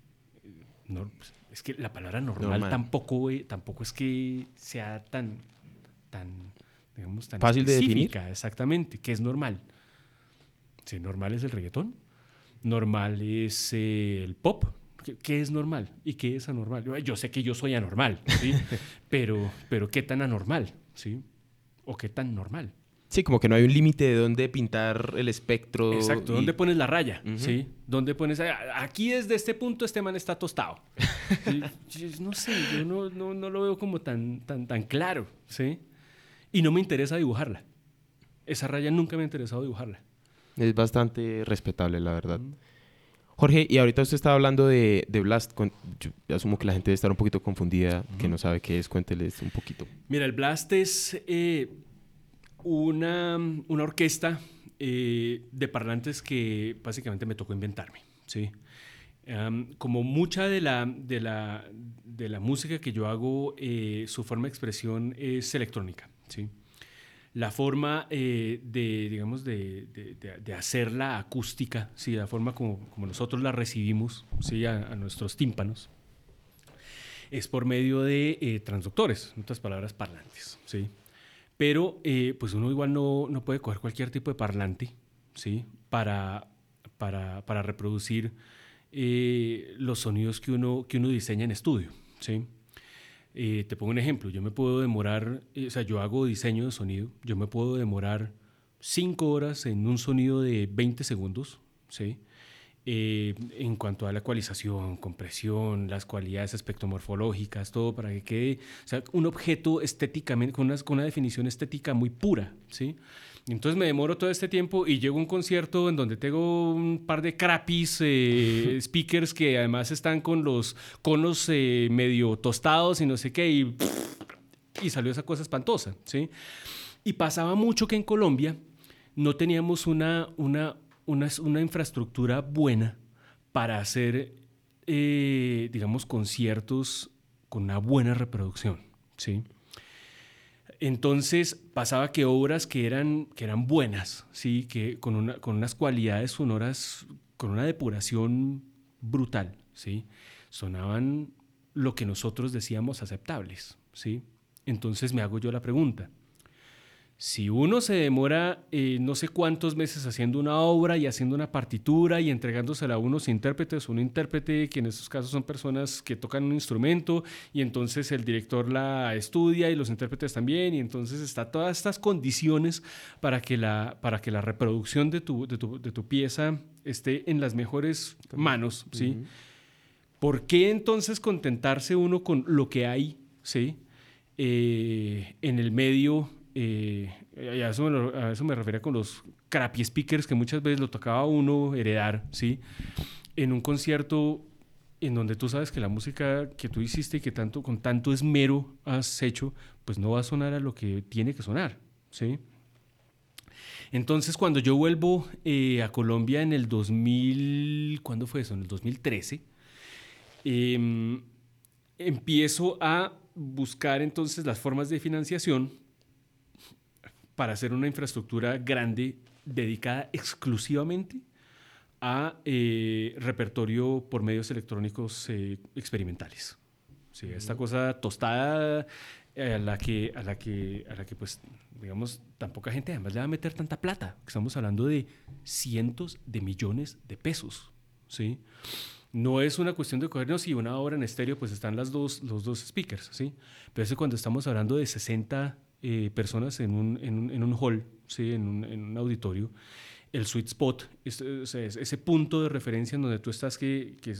Speaker 2: No, es que la palabra normal, normal. tampoco, eh, tampoco es que sea tan, tan, digamos, tan
Speaker 1: fácil de definir.
Speaker 2: Exactamente, ¿qué es normal? Si normal es el reggaetón, normal es eh, el pop, ¿Qué, es normal y qué es anormal? Yo sé que yo soy anormal, ¿sí? (laughs) pero, pero ¿qué tan anormal? ¿sí? ¿O qué tan normal?
Speaker 1: Sí, como que no hay un límite de dónde pintar el espectro.
Speaker 2: Exacto, y... dónde pones la raya, uh -huh. ¿sí? ¿Dónde pones... Aquí desde este punto este man está tostado. (laughs) ¿Sí? no sé, yo no, no, no, lo veo como tan, tan, tan claro, ¿sí? Y no me interesa dibujarla. Esa raya nunca me ha interesado dibujarla.
Speaker 1: Es bastante respetable, la verdad. Uh -huh. Jorge, y ahorita usted estaba hablando de, de Blast. Yo asumo que la gente debe estar un poquito confundida, uh -huh. que no sabe qué es. Cuénteles un poquito.
Speaker 2: Mira, el Blast es eh, una, una, orquesta eh, de parlantes que básicamente me tocó inventarme. ¿sí? Um, como mucha de la, de, la, de la música que yo hago, eh, su forma de expresión es electrónica. ¿sí? La forma eh, de, digamos, de, de, de, hacerla acústica, ¿sí? la forma como, como nosotros la recibimos ¿sí? a, nuestros tímpanos, es por medio de eh, transductores, en otras palabras, parlantes. ¿sí? Pero eh, pues uno igual no, no, puede coger cualquier tipo de parlante ¿sí? para, para, para reproducir los sonidos que uno, que uno diseña en estudio. ¿sí? Eh, te pongo un ejemplo, yo me puedo demorar, eh, o sea, yo hago diseño de sonido, yo me puedo demorar 5 horas en un sonido de 20 segundos, ¿sí? eh, en cuanto a la ecualización, compresión, las cualidades espectromorfológicas, todo para que quede o sea, un objeto estéticamente, con una definición estética muy pura, ¿sí? Entonces me demoro todo este tiempo y llego a un concierto en donde tengo un par de crappies eh, (laughs) speakers que además están con los conos eh, medio tostados y no sé qué, y, y salió esa cosa espantosa, ¿sí? Y pasaba mucho que en Colombia no teníamos una, una, una, una infraestructura buena para hacer, eh, digamos, conciertos con una buena reproducción, ¿sí? Entonces pasaba que obras que eran, que eran buenas, ¿sí? que con, una, con unas cualidades sonoras, con una depuración brutal, ¿sí? sonaban lo que nosotros decíamos aceptables. ¿sí? Entonces me hago yo la pregunta, si uno se demora eh, no sé cuántos meses haciendo una obra y haciendo una partitura y entregándosela a unos intérpretes, un intérprete que en estos casos son personas que tocan un instrumento y entonces el director la estudia y los intérpretes también y entonces está todas estas condiciones para que la, para que la reproducción de tu, de tu, de tu pieza esté en las mejores manos, ¿sí? ¿Por qué entonces contentarse uno con lo que hay, ¿sí? Eh, en el medio eh, a, eso me a, eso me, refería con los crappy speakers que muchas veces lo tocaba uno heredar, ¿sí? En un concierto en donde tú sabes que la música que tú hiciste y que tanto, con tanto esmero has hecho, pues no va a sonar a lo que tiene que sonar, ¿sí? Entonces, cuando yo vuelvo eh, a Colombia en el 2000, ¿cuándo fue eso? En el 2013, eh, empiezo a buscar entonces las formas de financiación para hacer una infraestructura grande dedicada exclusivamente a eh, repertorio por medios electrónicos eh, experimentales. Sí, esta cosa tostada eh, a la que, a la que, a la que pues, digamos, tan poca gente además le va a meter tanta plata. Estamos hablando de cientos de millones de pesos, ¿sí? No es una cuestión de cogernos y una obra en estéreo, pues están las dos, los dos speakers, ¿sí? Pero es cuando estamos hablando de 60 eh, personas en un, en, un, en un, hall, ¿sí? en, un, en un auditorio, el sweet spot, es, es, es, ese punto de referencia en donde tú estás que, que,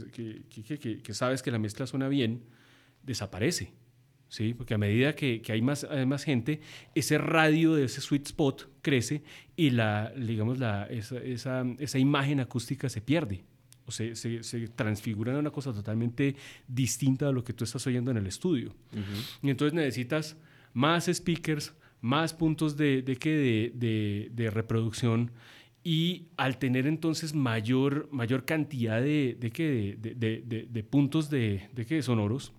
Speaker 2: que, que, sabes que la mezcla suena bien, desaparece. ¿sí? Porque a medida que, hay más, hay más gente, ese radio de ese sweet spot crece y la, digamos, la, esa, esa, esa imagen acústica se pierde o se, se, se, transfigura en una cosa totalmente distinta a lo que tú estás oyendo en el estudio. Uh -huh. Y entonces necesitas más speakers, más puntos de, de, de, reproducción y al tener entonces mayor, mayor cantidad de, de, puntos de, de sonoros,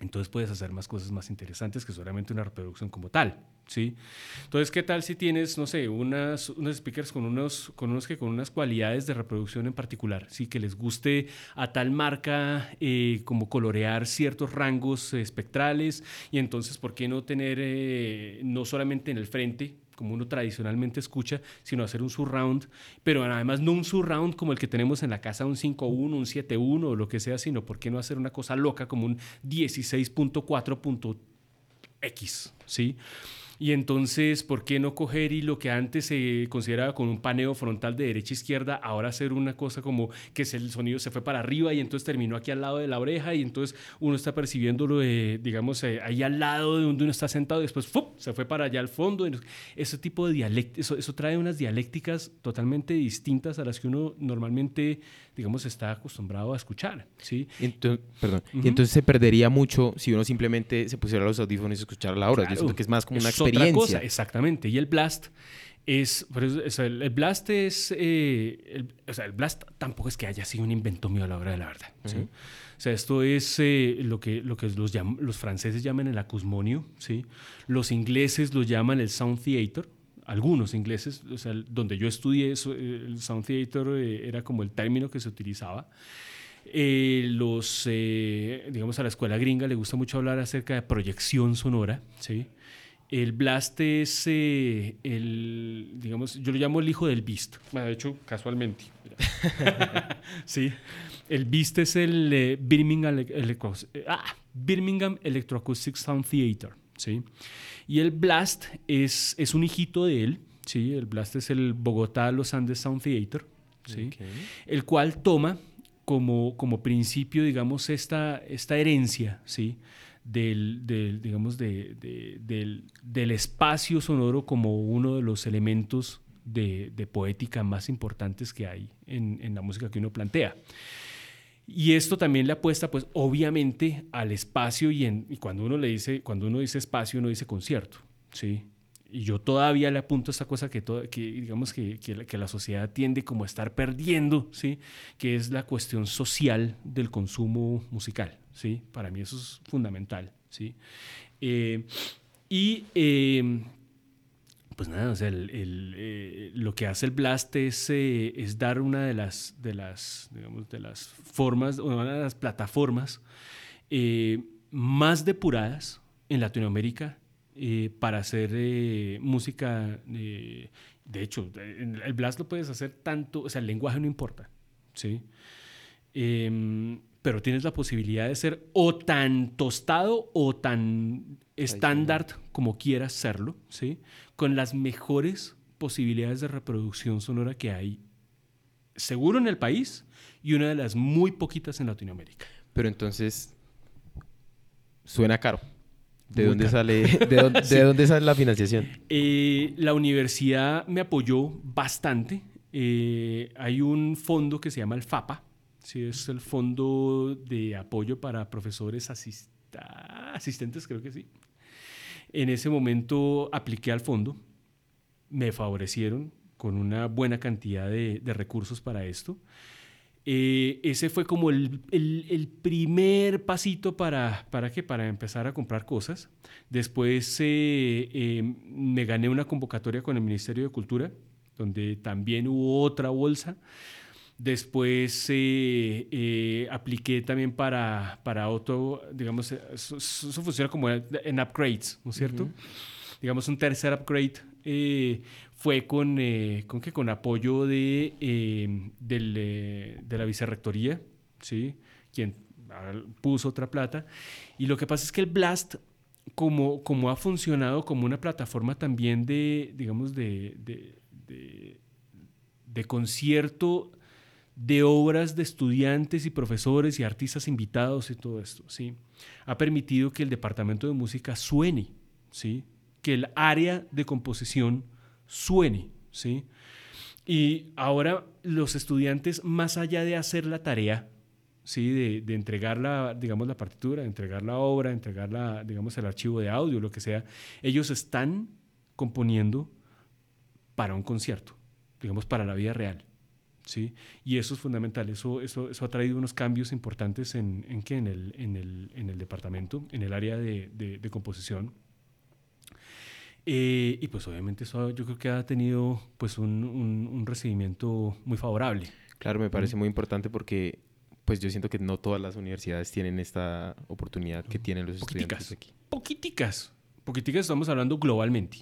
Speaker 2: entonces puedes hacer más cosas más interesantes que solamente una reproducción como tal. ¿Sí? Entonces, ¿qué tal si tienes, no sé, unas, unos speakers con unos, con unos que con unas cualidades de reproducción en particular, ¿sí? Que les guste a tal marca eh, como colorear ciertos rangos espectrales y entonces, ¿por qué no tener eh, no solamente en el frente, como uno tradicionalmente escucha, sino hacer un surround, pero además no un surround como el que tenemos en la casa, un 5.1, un 7.1 o lo que sea, sino por qué no hacer una cosa loca como un 16.4.x, ¿sí? Y entonces, ¿por qué no coger y lo que antes se consideraba con un paneo frontal de derecha a izquierda, ahora hacer una cosa como que el sonido se fue para arriba y entonces terminó aquí al lado de la oreja y entonces uno está percibiéndolo, de, digamos, eh, ahí al lado de donde uno está sentado y después ¡fup! se fue para allá al fondo. Ese tipo de dialecto, eso, eso trae unas dialécticas totalmente distintas a las que uno normalmente, digamos, está acostumbrado a escuchar. ¿sí?
Speaker 1: Entonces, perdón. Uh -huh. Entonces se perdería mucho si uno simplemente se pusiera los audífonos y escuchara la obra. Claro. Yo siento que es más como una experiencia. Otra cosa,
Speaker 2: exactamente. Y el blast es, o sea, el, blast es, eh, el, o sea, el blast tampoco es que haya sido un invento mío a la hora de la verdad. Uh -huh. ¿sí? O sea, esto es eh, lo que, lo que los, los franceses llaman el acusmonio, ¿sí? Los ingleses lo llaman el sound theater, algunos ingleses, o sea, donde yo estudié eso, el sound theater eh, era como el término que se utilizaba. Eh, los, eh, digamos, a la escuela gringa le gusta mucho hablar acerca de proyección sonora, ¿sí? El blast es eh, el, digamos, yo lo llamo el hijo del beast. Bueno, de hecho, casualmente. (laughs) sí. El beast es el eh, Birmingham, Electro, ah, Birmingham Electroacoustic Sound Theater. ¿sí? Y el blast es, es un hijito de él. ¿sí? El blast es el Bogotá Los Andes Sound Theater. ¿sí? El cual toma como, como principio, digamos, esta, esta herencia, ¿sí? Del, digamos, del, del, espacio sonoro como uno de los elementos de, poética más importantes que hay en, en, la música que uno plantea. Y esto también le apuesta, pues, obviamente, al espacio y, en, cuando uno le dice, cuando uno dice espacio, uno dice concierto, ¿sí? y yo todavía le apunto esta cosa que, que digamos que, que, la, sociedad tiende como a estar perdiendo, ¿sí? que es la cuestión social del consumo musical. ¿Sí? Para mí eso es fundamental. ¿sí? Eh, y em, pues nada, o sea, eh, lo que hace el Blast es, eh, es dar una de las, de las, digamos, de las formas, una de las plataformas más depuradas en Latinoamérica para hacer música. De hecho, el blast lo puedes hacer tanto, o sea, el lenguaje no importa, ¿sí? Em, pero tienes la posibilidad de ser o tan tostado o tan estándar como quieras serlo, ¿sí? Con las mejores posibilidades de reproducción sonora que hay, seguro en el país y una de las muy poquitas en Latinoamérica.
Speaker 1: Pero entonces, suena caro. ¿De dónde, sale, (laughs) de, dónde, sale la financiación?
Speaker 2: Eh, la universidad me apoyó bastante. Eh, hay un fondo que se llama el FAPA, ¿sí? es el Fondo de Apoyo para Profesores Asistentes, creo que sí. En ese momento apliqué al fondo, me favorecieron con una buena cantidad de, de recursos para esto. Eh, ese fue como el, el, primer pasito para, ¿para qué? Para empezar a comprar cosas. Después eh, eh, me gané una convocatoria con el Ministerio de Cultura, donde también hubo otra bolsa. Después apliqué también para, para otro, digamos, eso, funciona como en upgrades, ¿no es cierto? Digamos, un tercer upgrade fue con, eh, con, con apoyo de, eh, eh, de la vicerrectoría, ¿sí? quien puso otra plata. Y lo que pasa es que el Blast, como, como ha funcionado como una plataforma también de, digamos, de, de, de concierto de obras de estudiantes y profesores y artistas invitados y todo esto, ¿sí? Ha permitido que el departamento de música suene, ¿sí? Que el área de composición suene, ¿sí? Y ahora los estudiantes, más allá de hacer la tarea, ¿sí? De, entregar la, digamos, la partitura, de entregar la obra, entregar la, digamos, el archivo de audio, lo que sea, ellos están componiendo para un concierto, digamos, para la vida real. ¿Sí? Y eso es fundamental, eso, eso, eso ha traído unos cambios importantes en, en, en, el, en, el, en el departamento, en el área de, de composición. Eh, y pues obviamente eso yo creo que ha tenido pues un, un, recibimiento muy favorable.
Speaker 1: Claro, me parece muy importante porque pues yo siento que no todas las universidades tienen esta oportunidad que tienen los estudiantes aquí.
Speaker 2: Poquiticas. Poquiticas estamos hablando globalmente,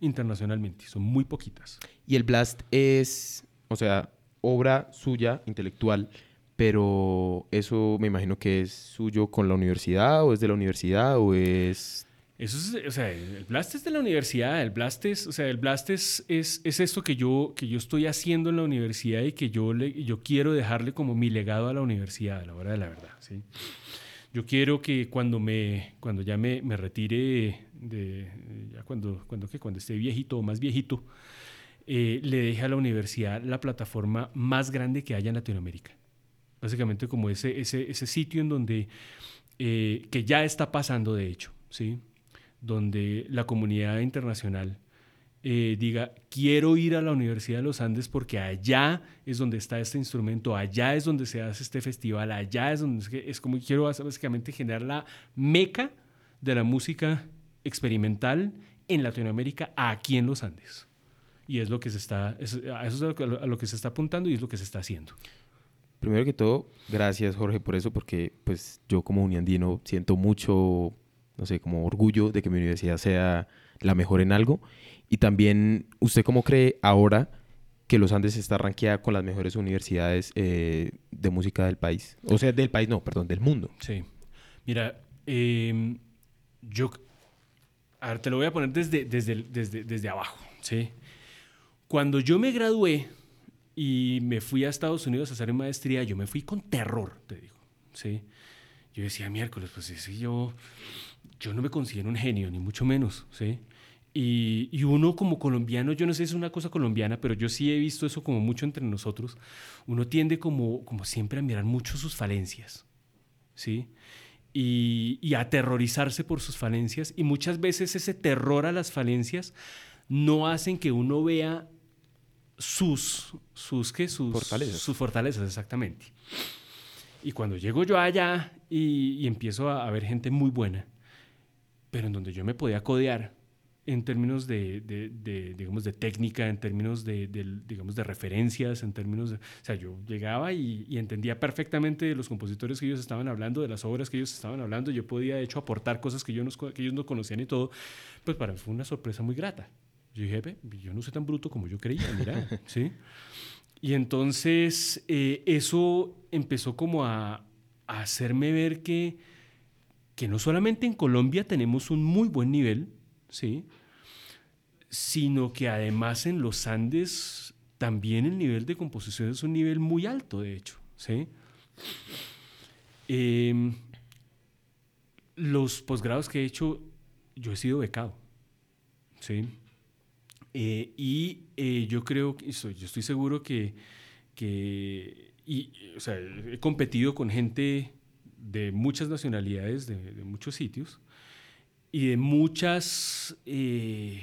Speaker 2: internacionalmente. Son muy poquitas.
Speaker 1: Y el Blast es, o sea, obra suya, intelectual, pero eso me imagino que es suyo con la universidad o es de la universidad o es
Speaker 2: eso es, o sea, el Blast es de la universidad, el Blast es, o sea, el Blast es, es, esto que yo, que yo estoy haciendo en la universidad y que yo, le, yo quiero dejarle como mi legado a la universidad, a la hora de la verdad, ¿sí? Yo quiero que cuando, me, cuando ya me, me retire, de, ya cuando, cuando, que cuando esté viejito o más viejito, eh, le deje a la universidad la plataforma más grande que haya en Latinoamérica. Básicamente como ese sitio en donde, eh, que ya está pasando de hecho, ¿sí? donde la comunidad internacional eh, diga, quiero ir a la Universidad de los Andes porque allá es donde está este instrumento, allá es donde se hace este festival, allá es donde es, como quiero básicamente generar la meca de la música experimental en Latinoamérica aquí en los Andes. Y es lo que se está, eso es a lo que se está apuntando y es lo que se está haciendo.
Speaker 1: Primero que todo, gracias Jorge por eso, porque pues yo como uniandino siento mucho no sé, como orgullo de que mi universidad sea la mejor en algo. Y también, ¿usted cómo cree ahora que los Andes está rankeada con las mejores universidades eh, de música del país? O sea, del país, no, perdón, del mundo.
Speaker 2: Sí. Mira, em, yo, a ver, te lo voy a poner desde, desde, desde, desde abajo, ¿sí? Cuando yo me gradué y me fui a Estados Unidos a hacer maestría, yo me fui con terror, te digo, ¿sí? Yo decía, miércoles, pues sí, yo, yo no me considero un genio, ni mucho menos, ¿sí? Y, y, uno como colombiano, yo no sé si es una cosa colombiana, pero yo sí he visto eso como mucho entre nosotros, uno tiende como, como siempre a mirar mucho sus falencias, ¿sí? Y, y aterrorizarse por sus falencias, y muchas veces ese terror a las falencias no hacen que uno vea sus, sus, ¿qué? sus
Speaker 1: fortalezas.
Speaker 2: Sus fortalezas, exactamente. Y cuando llego yo allá y, y empiezo a, a, ver gente muy buena, pero en donde yo me podía codear en términos de, de, de digamos, de técnica, en términos de, digamos, de referencias, en términos de... O sea, yo llegaba y, y, entendía perfectamente de los compositores que ellos estaban hablando, de las obras que ellos estaban hablando, yo podía, de hecho, aportar cosas que, yo no, que ellos no conocían y todo, pues para mí fue una sorpresa muy grata. Yo dije, yo no soy tan bruto como yo creía, mira, ¿sí? Y entonces eh, eso empezó como a, hacerme ver que, que no solamente en Colombia tenemos un muy buen nivel, ¿sí? Sino que además en los Andes también el nivel de composición es un nivel muy alto, de hecho, ¿sí? Eh, los posgrados que he hecho, yo he sido becado, ¿sí? Eh, y eh, yo creo, que, yo estoy seguro que, que o sea, he competido con gente de muchas nacionalidades, de, muchos sitios, y de muchas, eh,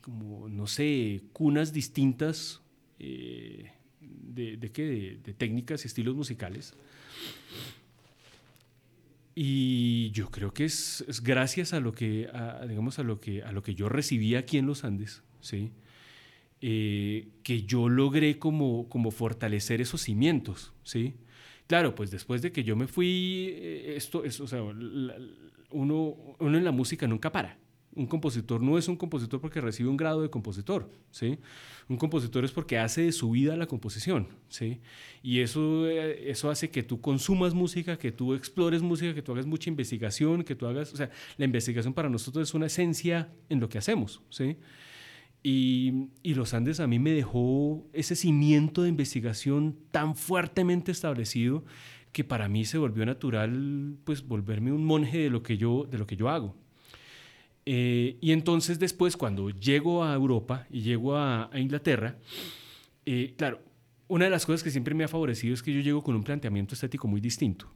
Speaker 2: como, no sé, cunas distintas de, de, ¿qué? De, técnicas y estilos musicales. Y yo creo que es, gracias a lo que, digamos, a lo que, a lo que yo recibí aquí en los Andes, ¿sí? Eh, que yo logré como, como fortalecer esos cimientos, ¿sí? Claro, pues después de que yo me fui, esto, es, o sea, la, uno, uno en la música nunca para. Un compositor no es un compositor porque recibe un grado de compositor, ¿sí? Un compositor es porque hace de su vida la composición, ¿sí? Y eso, eso hace que tú consumas música, que tú explores música, que tú hagas mucha investigación, que tú hagas, o sea, la investigación para nosotros es una esencia en lo que hacemos, ¿sí? Y, los Andes a mí me dejó ese cimiento de investigación tan fuertemente establecido que para mí se volvió natural pues volverme un monje de lo que yo, de lo que yo hago. Eh, y entonces después cuando llego a Europa y llego a, a Inglaterra, eh, claro, una de las cosas que siempre me ha favorecido es que yo llego con un planteamiento estético muy distinto.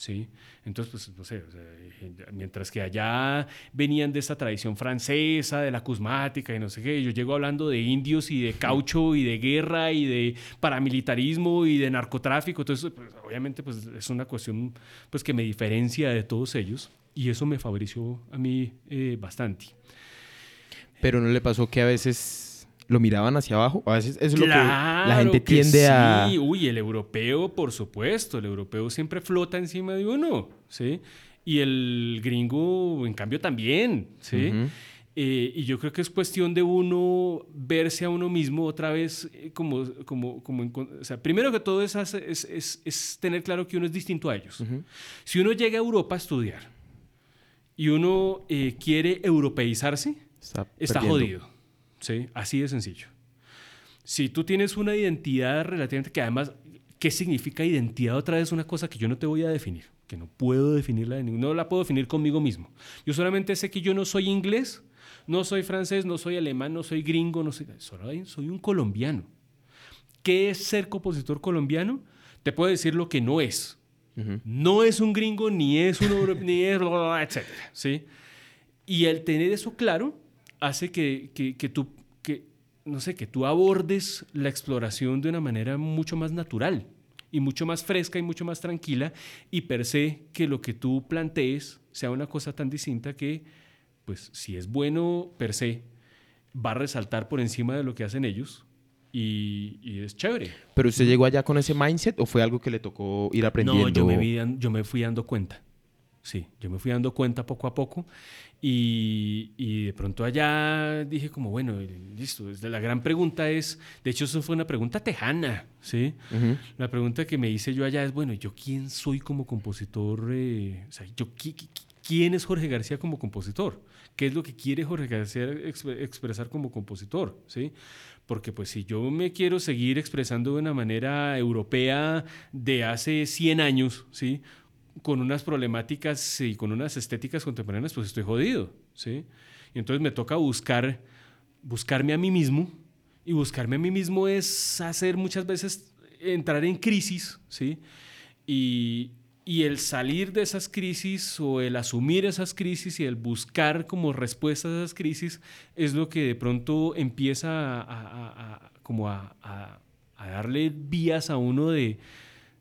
Speaker 2: ¿Sí? Entonces, pues, no sé, sea, mientras que allá venían de esta tradición francesa, de la cusmática y no sé qué, yo llego hablando de indios y de caucho y de guerra y de paramilitarismo y de narcotráfico, entonces, pues, obviamente, pues, es una cuestión, pues, que me diferencia de todos ellos y eso me favoreció a mí eh, bastante.
Speaker 1: Pero ¿no le pasó que a veces lo miraban hacia abajo. A veces eso es claro lo que la gente que tiende
Speaker 2: sí.
Speaker 1: a.
Speaker 2: Uy, el europeo, por supuesto. El europeo siempre flota encima de uno, ¿sí? Y el gringo, en cambio, también, ¿sí? Uh -huh. eh, y yo creo que es cuestión de uno verse a uno mismo otra vez eh, como, como, como en, o sea, primero que todo es, es, es, es, tener claro que uno es distinto a ellos. Uh -huh. Si uno llega a Europa a estudiar y uno eh, quiere europeizarse, está, está jodido. ¿Sí? Así de sencillo. Si tú tienes una identidad relativamente que además, ¿qué significa identidad? Otra vez una cosa que yo no te voy a definir, que no puedo definirla, de no la puedo definir conmigo mismo. Yo solamente sé que yo no soy inglés, no soy francés, no soy alemán, no soy gringo, no soy, soy un colombiano. ¿Qué es ser compositor colombiano? Te puedo decir lo que no es. Uh -huh. No es un gringo, ni es un ni es, etc. ¿sí? Y el tener eso claro hace que, que, que, tú, que, no sé, que tú abordes la exploración de una manera mucho más natural y mucho más fresca y mucho más tranquila y per se que lo que tú plantees sea una cosa tan distinta que, pues, si es bueno per se, va a resaltar por encima de lo que hacen ellos y, y es chévere.
Speaker 1: ¿Pero usted llegó allá con ese mindset o fue algo que le tocó ir aprendiendo?
Speaker 2: No, yo me, vi, yo me fui dando cuenta. Sí, yo me fui dando cuenta poco a poco y, y, de pronto allá dije como, bueno, listo, la gran pregunta es, de hecho eso fue una pregunta tejana, ¿sí? Uh -huh. La pregunta que me hice yo allá es, bueno, ¿yo quién soy como compositor? Eh, o sea, yo, ¿quién es Jorge García como compositor? ¿Qué es lo que quiere Jorge García exp expresar como compositor? ¿sí? porque pues si yo me quiero seguir expresando de una manera europea de hace 100 años, ¿sí? Con unas problemáticas y con unas estéticas contemporáneas, pues estoy jodido, ¿sí? Y entonces me toca buscar, buscarme a mí mismo, y buscarme a mí mismo es hacer muchas veces entrar en crisis, ¿sí? Y, y el salir de esas crisis o el asumir esas crisis y el buscar como respuesta a esas crisis es lo que de pronto empieza como a, darle vías a uno de,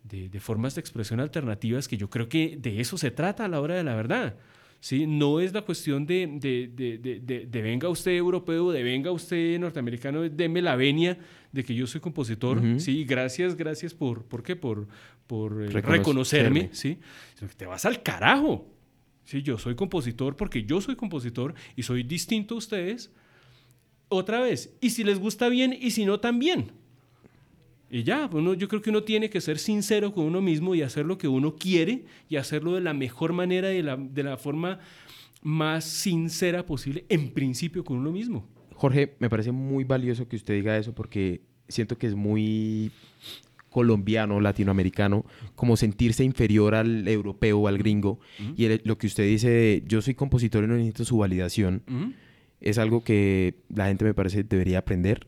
Speaker 2: de, formas de expresión alternativas que yo creo que de eso se trata a la hora de la verdad. ¿sí? No es la cuestión de, de, venga usted europeo, de venga usted norteamericano, deme la venia de que yo soy compositor, ¿sí? Gracias, gracias por, ¿por qué? Por, por eh, reconocerme, ¿sí? Te vas al carajo. Sí, yo soy compositor porque yo soy compositor y soy distinto a ustedes. Otra vez, y si les gusta bien y si no también. Y ya, uno, yo creo que uno tiene que ser sincero con uno mismo y hacer lo que uno quiere y hacerlo de la mejor manera, de la, de la forma más sincera posible, en principio con uno mismo.
Speaker 1: Jorge, me parece muy valioso que usted diga eso porque siento que es muy colombiano, latinoamericano, como sentirse inferior al europeo o al gringo. Y lo que usted dice de yo soy compositor y no necesito su validación, es algo que la gente me parece debería aprender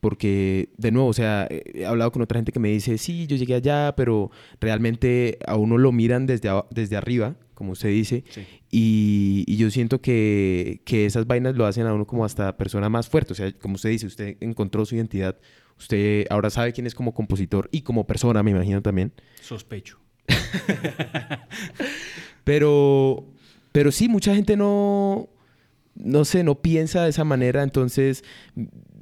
Speaker 1: porque, de nuevo, o sea, he hablado con otra gente que me dice, sí, yo llegué allá, pero realmente a uno lo miran desde, desde arriba, como usted dice, y, y, yo siento que, que, esas vainas lo hacen a uno como hasta persona más fuerte. O sea, como usted dice, usted encontró su identidad, usted ahora sabe quién es como compositor y como persona, me imagino también.
Speaker 2: Sospecho. (laughs)
Speaker 1: pero, pero sí, mucha gente no, no sé, no piensa de esa manera, entonces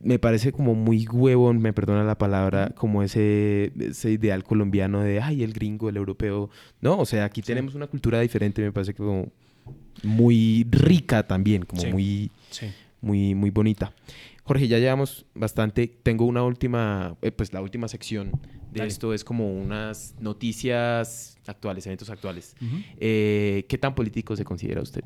Speaker 1: me parece como muy huevón, me perdona la palabra, como ese, ese ideal colombiano de, ay, el gringo, el europeo. No, o sea, aquí tenemos una cultura diferente, me parece como muy rica también, como muy, muy, muy bonita. Jorge, ya llevamos bastante. Tengo una última, eh, pues la última sección de esto es como unas noticias actuales, eventos actuales. Eh, ¿Qué tan político se considera usted?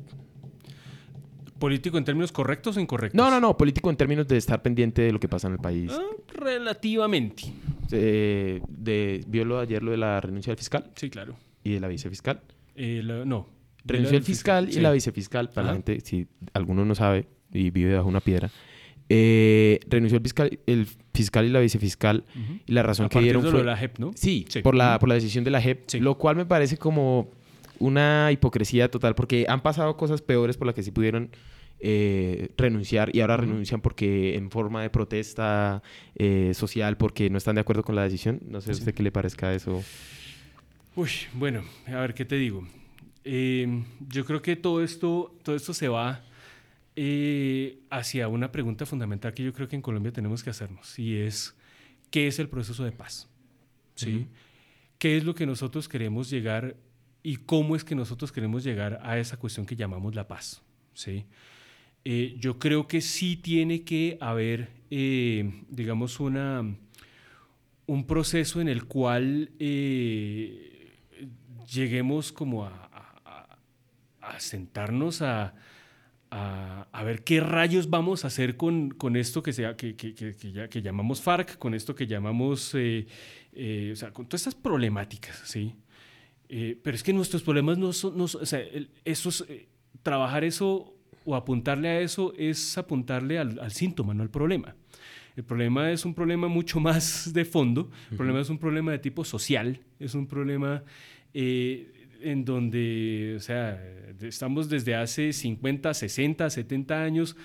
Speaker 2: ¿Político en términos correctos o incorrectos?
Speaker 1: No, no, no. Político en términos de estar pendiente de lo que pasa en el país. Ah,
Speaker 2: relativamente.
Speaker 1: Eh, de, ¿Vio lo de ayer lo de la renuncia del fiscal?
Speaker 2: Sí, claro.
Speaker 1: ¿Y de la vicefiscal?
Speaker 2: Eh, no.
Speaker 1: Renunció el fiscal, y la vicefiscal. Para la gente, si alguno no sabe y vive bajo una piedra. Eh, renunció el fiscal, el fiscal y la vicefiscal. Y la razón que dieron
Speaker 2: fue... la JEP, ¿no?
Speaker 1: Sí, Por, la, por la decisión de la JEP. Lo cual me parece como una hipocresía total porque han pasado cosas peores por las que sí pudieron eh, renunciar y ahora renuncian porque en forma de protesta eh, social porque no están de acuerdo con la decisión. No sé a usted qué le parezca eso.
Speaker 2: Uy, bueno, a ver qué te digo. Eh, yo creo que todo esto, todo esto se va hacia una pregunta fundamental que yo creo que en Colombia tenemos que hacernos y es ¿qué es el proceso de paz? ¿Sí? ¿Qué es lo que nosotros queremos llegar y cómo es que nosotros queremos llegar a esa cuestión que llamamos la paz. ¿sí? Eh, yo creo que sí tiene que haber, eh, digamos, una, un proceso en el cual eh, lleguemos como a, sentarnos a, a, ver qué rayos vamos a hacer con, con esto que, sea, que, que, que, llamamos FARC, con esto que llamamos, o sea, con todas estas problemáticas, ¿sí? Eh, pero es que nuestros problemas no son, no, o sea, eh, trabajar eso o apuntarle a eso es apuntarle al, síntoma, no al problema. El problema es un problema mucho (laughs) más de fondo, el problema es un problema de tipo social, es un problema eh, en donde, o sea, estamos desde hace 50, 60, 70 años,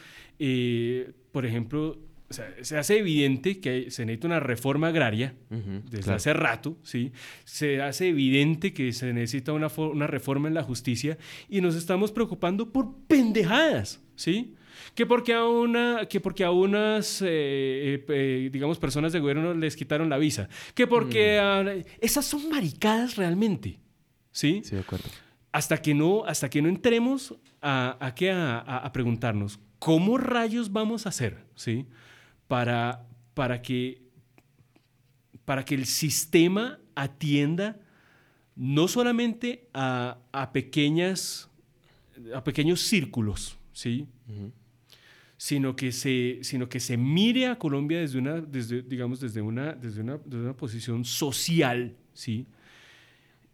Speaker 2: por ejemplo, se hace evidente que se necesita una reforma agraria desde hace rato, ¿sí? Se hace evidente que se necesita una, una, reforma en la justicia y nos estamos preocupando por pendejadas, ¿sí? Que porque a, una, que porque a unas, eh, eh, eh, digamos, personas de gobierno les quitaron la visa. Que porque... Mm. esas son maricadas realmente, ¿sí?
Speaker 1: Sí, de acuerdo.
Speaker 2: Hasta que no, hasta que no entremos a, a, a, a preguntarnos, ¿cómo rayos vamos a hacer, ¿sí? Para, para, que, para que el sistema atienda no solamente a, pequeñas, a pequeños círculos, ¿sí? sino que se, sino que se mire a Colombia desde una, desde, digamos, desde una, desde una, desde una posición social, ¿sí?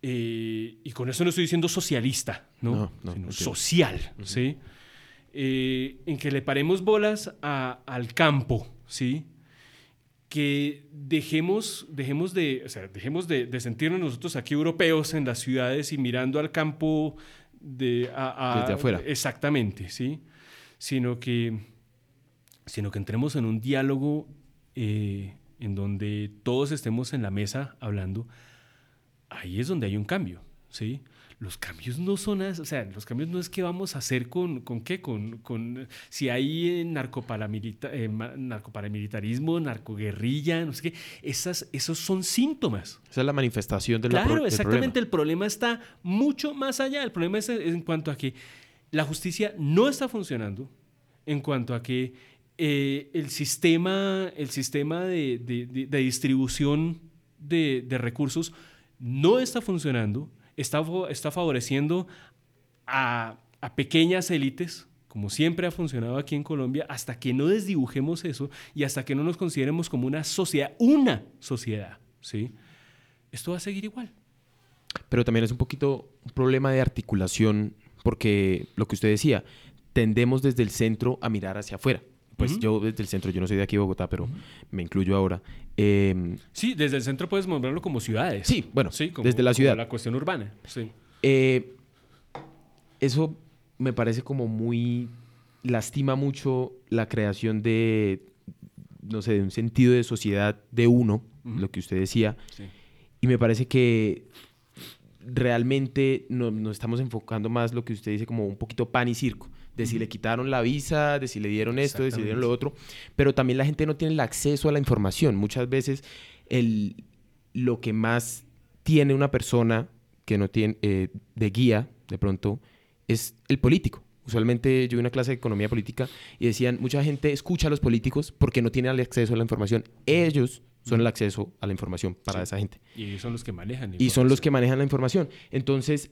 Speaker 2: Eh, y con eso no estoy diciendo socialista, ¿no?
Speaker 1: No, no,
Speaker 2: sino social, ¿sí? Eh, en que le paremos bolas a- al campo, ¿sí? Que dejemos, dejemos, de, o sea, dejemos de, de sentirnos nosotros aquí europeos en las ciudades y mirando al campo de, a- a-
Speaker 1: Desde afuera.
Speaker 2: Exactamente, ¿sí? Sino que, sino que entremos en un diálogo eh, en donde todos estemos en la mesa hablando ahí es donde hay un cambio, ¿sí? Los cambios no son, o sea, los cambios no es que vamos a hacer con, ¿con qué? Con, con si hay eh, narcoparamilita- eh, narcoparamilitarismo, narcoguerrilla, no sé qué, esas, esos son síntomas.
Speaker 1: Esa es la manifestación del
Speaker 2: Claro, exactamente,
Speaker 1: problema.
Speaker 2: el problema está mucho más allá, el problema es en cuanto a que la justicia no está funcionando, en cuanto a que eh, el sistema, el sistema de, de- de- de distribución de recursos no está funcionando, está, favoreciendo a, a pequeñas élites, como siempre ha funcionado aquí en Colombia, hasta que no desdibujemos eso y hasta que no nos consideremos como una sociedad, una sociedad, ¿sí? Esto va a seguir igual.
Speaker 1: Pero también es un poquito un problema de articulación, porque lo que usted decía, tendemos desde el centro a mirar hacia afuera. Pues yo desde el centro, yo no soy de aquí de Bogotá, pero me incluyo ahora. Eh,
Speaker 2: Sí, desde el centro puedes moverlo como ciudades.
Speaker 1: Sí, bueno,
Speaker 2: como-
Speaker 1: desde la
Speaker 2: como
Speaker 1: ciudad.
Speaker 2: la cuestión urbana, sí.
Speaker 1: eh, eso me parece como muy... lastima mucho la creación de, no sé, de un sentido de sociedad de uno, lo que usted decía.
Speaker 2: sí.
Speaker 1: Y me parece que realmente no- nos estamos enfocando más lo que usted dice como un poquito pan y circo. De si le quitaron la visa, de si le dieron esto, de si le dieron lo otro. Pero también la gente no tiene el acceso a la información. Muchas veces el, lo que más tiene una persona que no tiene eh, de guía, de pronto, es el político. Usualmente yo vi una clase de economía política y decían, mucha gente escucha a los políticos porque no tiene el acceso a la información. Ellos son el acceso a la información para
Speaker 2: Sí.
Speaker 1: esa gente
Speaker 2: Y ellos son los que manejan. la
Speaker 1: y son los que manejan la información. Entonces,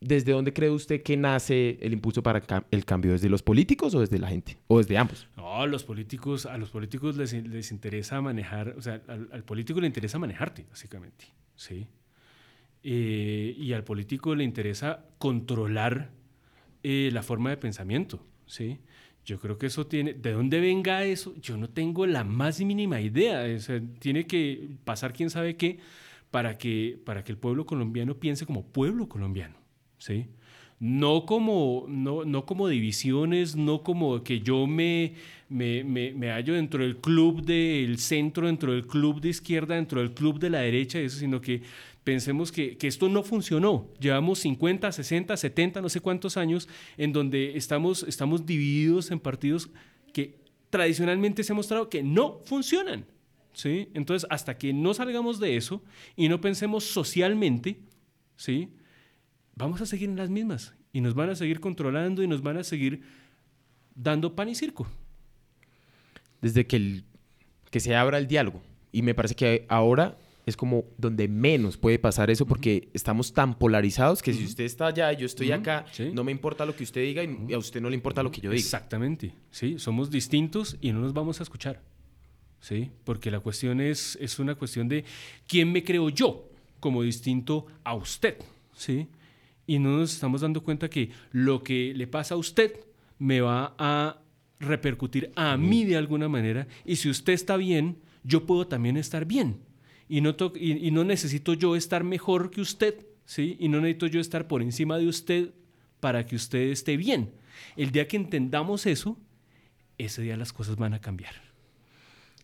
Speaker 1: ¿desde dónde cree usted que nace el impulso para el cambio? ¿Desde los políticos o desde la gente? ¿O desde ambos?
Speaker 2: No, los políticos, a los políticos les, les interesa manejar, o sea, al, al político le interesa manejarte, básicamente, ¿sí? Eh, y al político le interesa controlar eh, la forma de pensamiento, ¿sí? Yo creo que eso tiene, ¿de dónde venga eso? Yo no tengo la más mínima idea, tiene que pasar quién sabe qué para que, para que el pueblo colombiano piense como pueblo colombiano, ¿sí? No como, no, no como divisiones, no como que yo me, me, me, me hallo dentro del club del centro, dentro del club de izquierda, dentro del club de la derecha, eso, sino que pensemos que, que esto no funcionó. Llevamos 50, 60, 70, no sé cuántos años en donde estamos, estamos divididos en partidos que tradicionalmente se ha mostrado que no funcionan. ¿sí? Entonces, hasta que no salgamos de eso y no pensemos socialmente, ¿sí? vamos a seguir en las mismas y nos van a seguir controlando y nos van a seguir dando pan y circo.
Speaker 1: Desde que, el- que se abra el diálogo. Y me parece que ahora es como donde menos puede pasar eso porque estamos tan polarizados que si usted está allá y yo estoy acá,
Speaker 2: sí.
Speaker 1: no me importa lo que usted diga y y a usted no le importa lo que yo diga.
Speaker 2: Exactamente, sí, somos distintos y no nos vamos a escuchar, sí, porque la cuestión es, es una cuestión de quién me creo yo como distinto a usted, sí, y no nos estamos dando cuenta que lo que le pasa a usted me va a repercutir a mí de alguna manera y si usted está bien, yo puedo también estar bien y no, necesito yo estar mejor que usted, ¿sí? Y no necesito yo estar por encima de usted para que usted esté bien. El día que entendamos eso, ese día las cosas van a cambiar.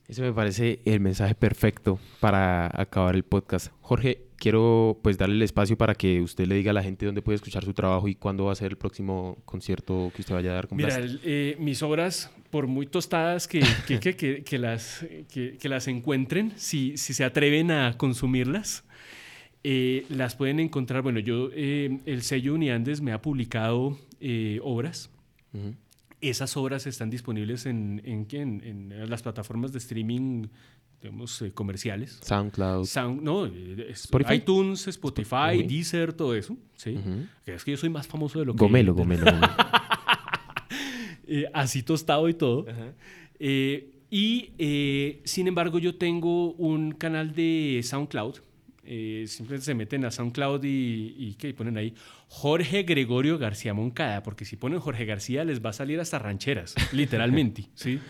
Speaker 1: Ese me parece el mensaje perfecto para acabar el podcast. Jorge, quiero pues darle el espacio para que usted le diga a la gente dónde puede escuchar su trabajo y cuándo va a ser el próximo concierto que usted vaya a dar con
Speaker 2: Mira, el- eh, mis obras, por muy tostadas que, que, que- que- las, que, que las encuentren, si, si se atreven a consumirlas, eh, las pueden encontrar. Bueno, yo, eh, el sello Uniandes me ha publicado eh, obras.
Speaker 1: Ujú.
Speaker 2: Esas obras están disponibles en, en, ¿qué? en- en las plataformas de streaming digamos, eh, comerciales.
Speaker 1: SoundCloud.
Speaker 2: Sound, no, eh,
Speaker 1: Spotify.
Speaker 2: iTunes, Spotify. Deezer, todo eso. ¿sí? Es que yo soy más famoso de lo que...
Speaker 1: Gomelo, gomelo, gomelo. (laughs)
Speaker 2: eh, así tostado y todo. Eh, y eh, sin embargo, yo tengo un canal de SoundCloud. Eh, simplemente se meten a SoundCloud y, y, ¿qué? y ponen ahí Jorge Gregorio García Moncada, porque si ponen Jorge García les va a salir hasta rancheras, (laughs) literalmente. ¿sí?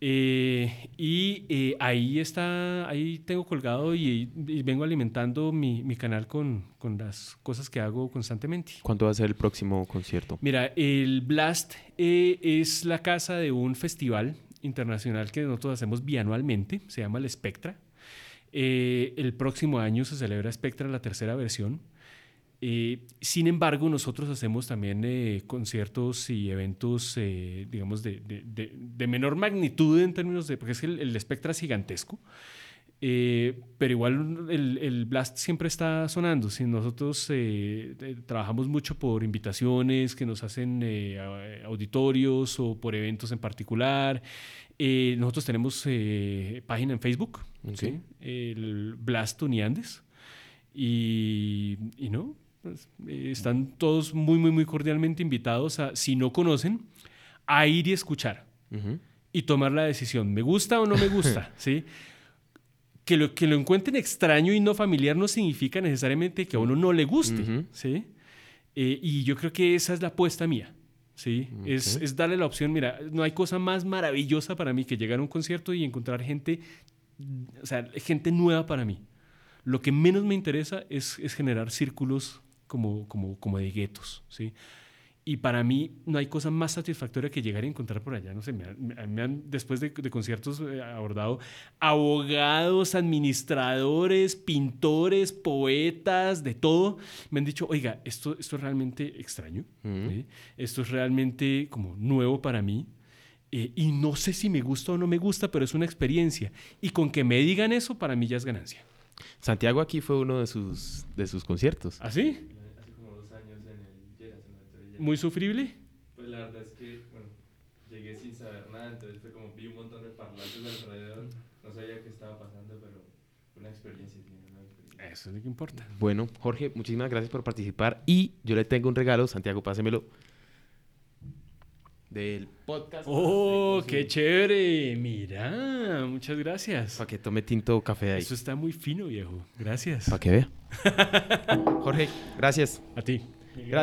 Speaker 2: Eh, y eh, ahí está, ahí tengo colgado y, y vengo alimentando mi, mi canal con, con, las cosas que hago constantemente.
Speaker 1: ¿Cuándo va a ser el próximo concierto?
Speaker 2: Mira, el Blast eh, es la casa de un festival internacional que nosotros hacemos bianualmente, se llama el Spectra. Eh, el próximo año se celebra Spectra, la tercera versión. Eh, sin embargo, nosotros hacemos también eh, conciertos y eventos, eh, digamos, de, de, de, de, menor magnitud en términos de, porque es que el, Spectra es gigantesco, eh, pero igual el, el, Blast siempre está sonando. Si nosotros eh, trabajamos mucho por invitaciones que nos hacen eh, auditorios o por eventos en particular. Nosotros tenemos página en Facebook, okay. ¿sí? el Blast Uniandes. Y, y no, pues, están todos muy, muy, muy cordialmente invitados a, si no conocen, a ir y escuchar uh -huh. y tomar la decisión. ¿Me gusta o no me gusta? (laughs) ¿Sí? que lo, que lo encuentren extraño y no familiar no significa necesariamente que a uno no le guste, uh -huh. ¿sí? Eh, y yo creo que esa es la apuesta mía, ¿sí? Okay. Es, es, darle la opción, mira, no hay cosa más maravillosa para mí que llegar a un concierto y encontrar gente, o sea, gente nueva para mí. Lo que menos me interesa es, es generar círculos como, como, como de guetos, ¿sí? Y para mí no hay cosa más satisfactoria que llegar a encontrar por allá. No sé, me han, me han después de, de, conciertos eh, abordado abogados, administradores, pintores, poetas, de todo. Me han dicho, oiga, esto, esto es realmente extraño. ¿sí? Esto es realmente como nuevo para mí. Eh, y no sé si me gusta o no me gusta, pero es una experiencia. Y con que me digan eso, para mí ya es ganancia.
Speaker 1: Santiago aquí fue uno de sus, de sus conciertos.
Speaker 2: ¿Ah, sí? Muy sufrible?
Speaker 3: Pues la verdad es que, bueno, llegué sin saber nada, entonces fue como vi un montón de parlantes alrededor, no sabía qué estaba pasando, pero fue una experiencia. Una experiencia.
Speaker 2: Eso es lo que importa.
Speaker 1: Bueno, Jorge, muchísimas gracias por participar y yo le tengo un regalo, Santiago, pásemelo. Del podcast.
Speaker 2: ¡Oh, qué chévere! Mira, muchas gracias.
Speaker 1: Para que tome tinto café ahí.
Speaker 2: Eso está muy fino, viejo. Gracias.
Speaker 1: Para que vea. (laughs) Jorge, gracias.
Speaker 2: A ti.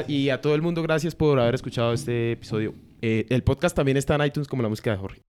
Speaker 1: Y a todo el mundo, gracias por haber escuchado este episodio. Eh, el podcast también está en iTunes como la música de Jorge.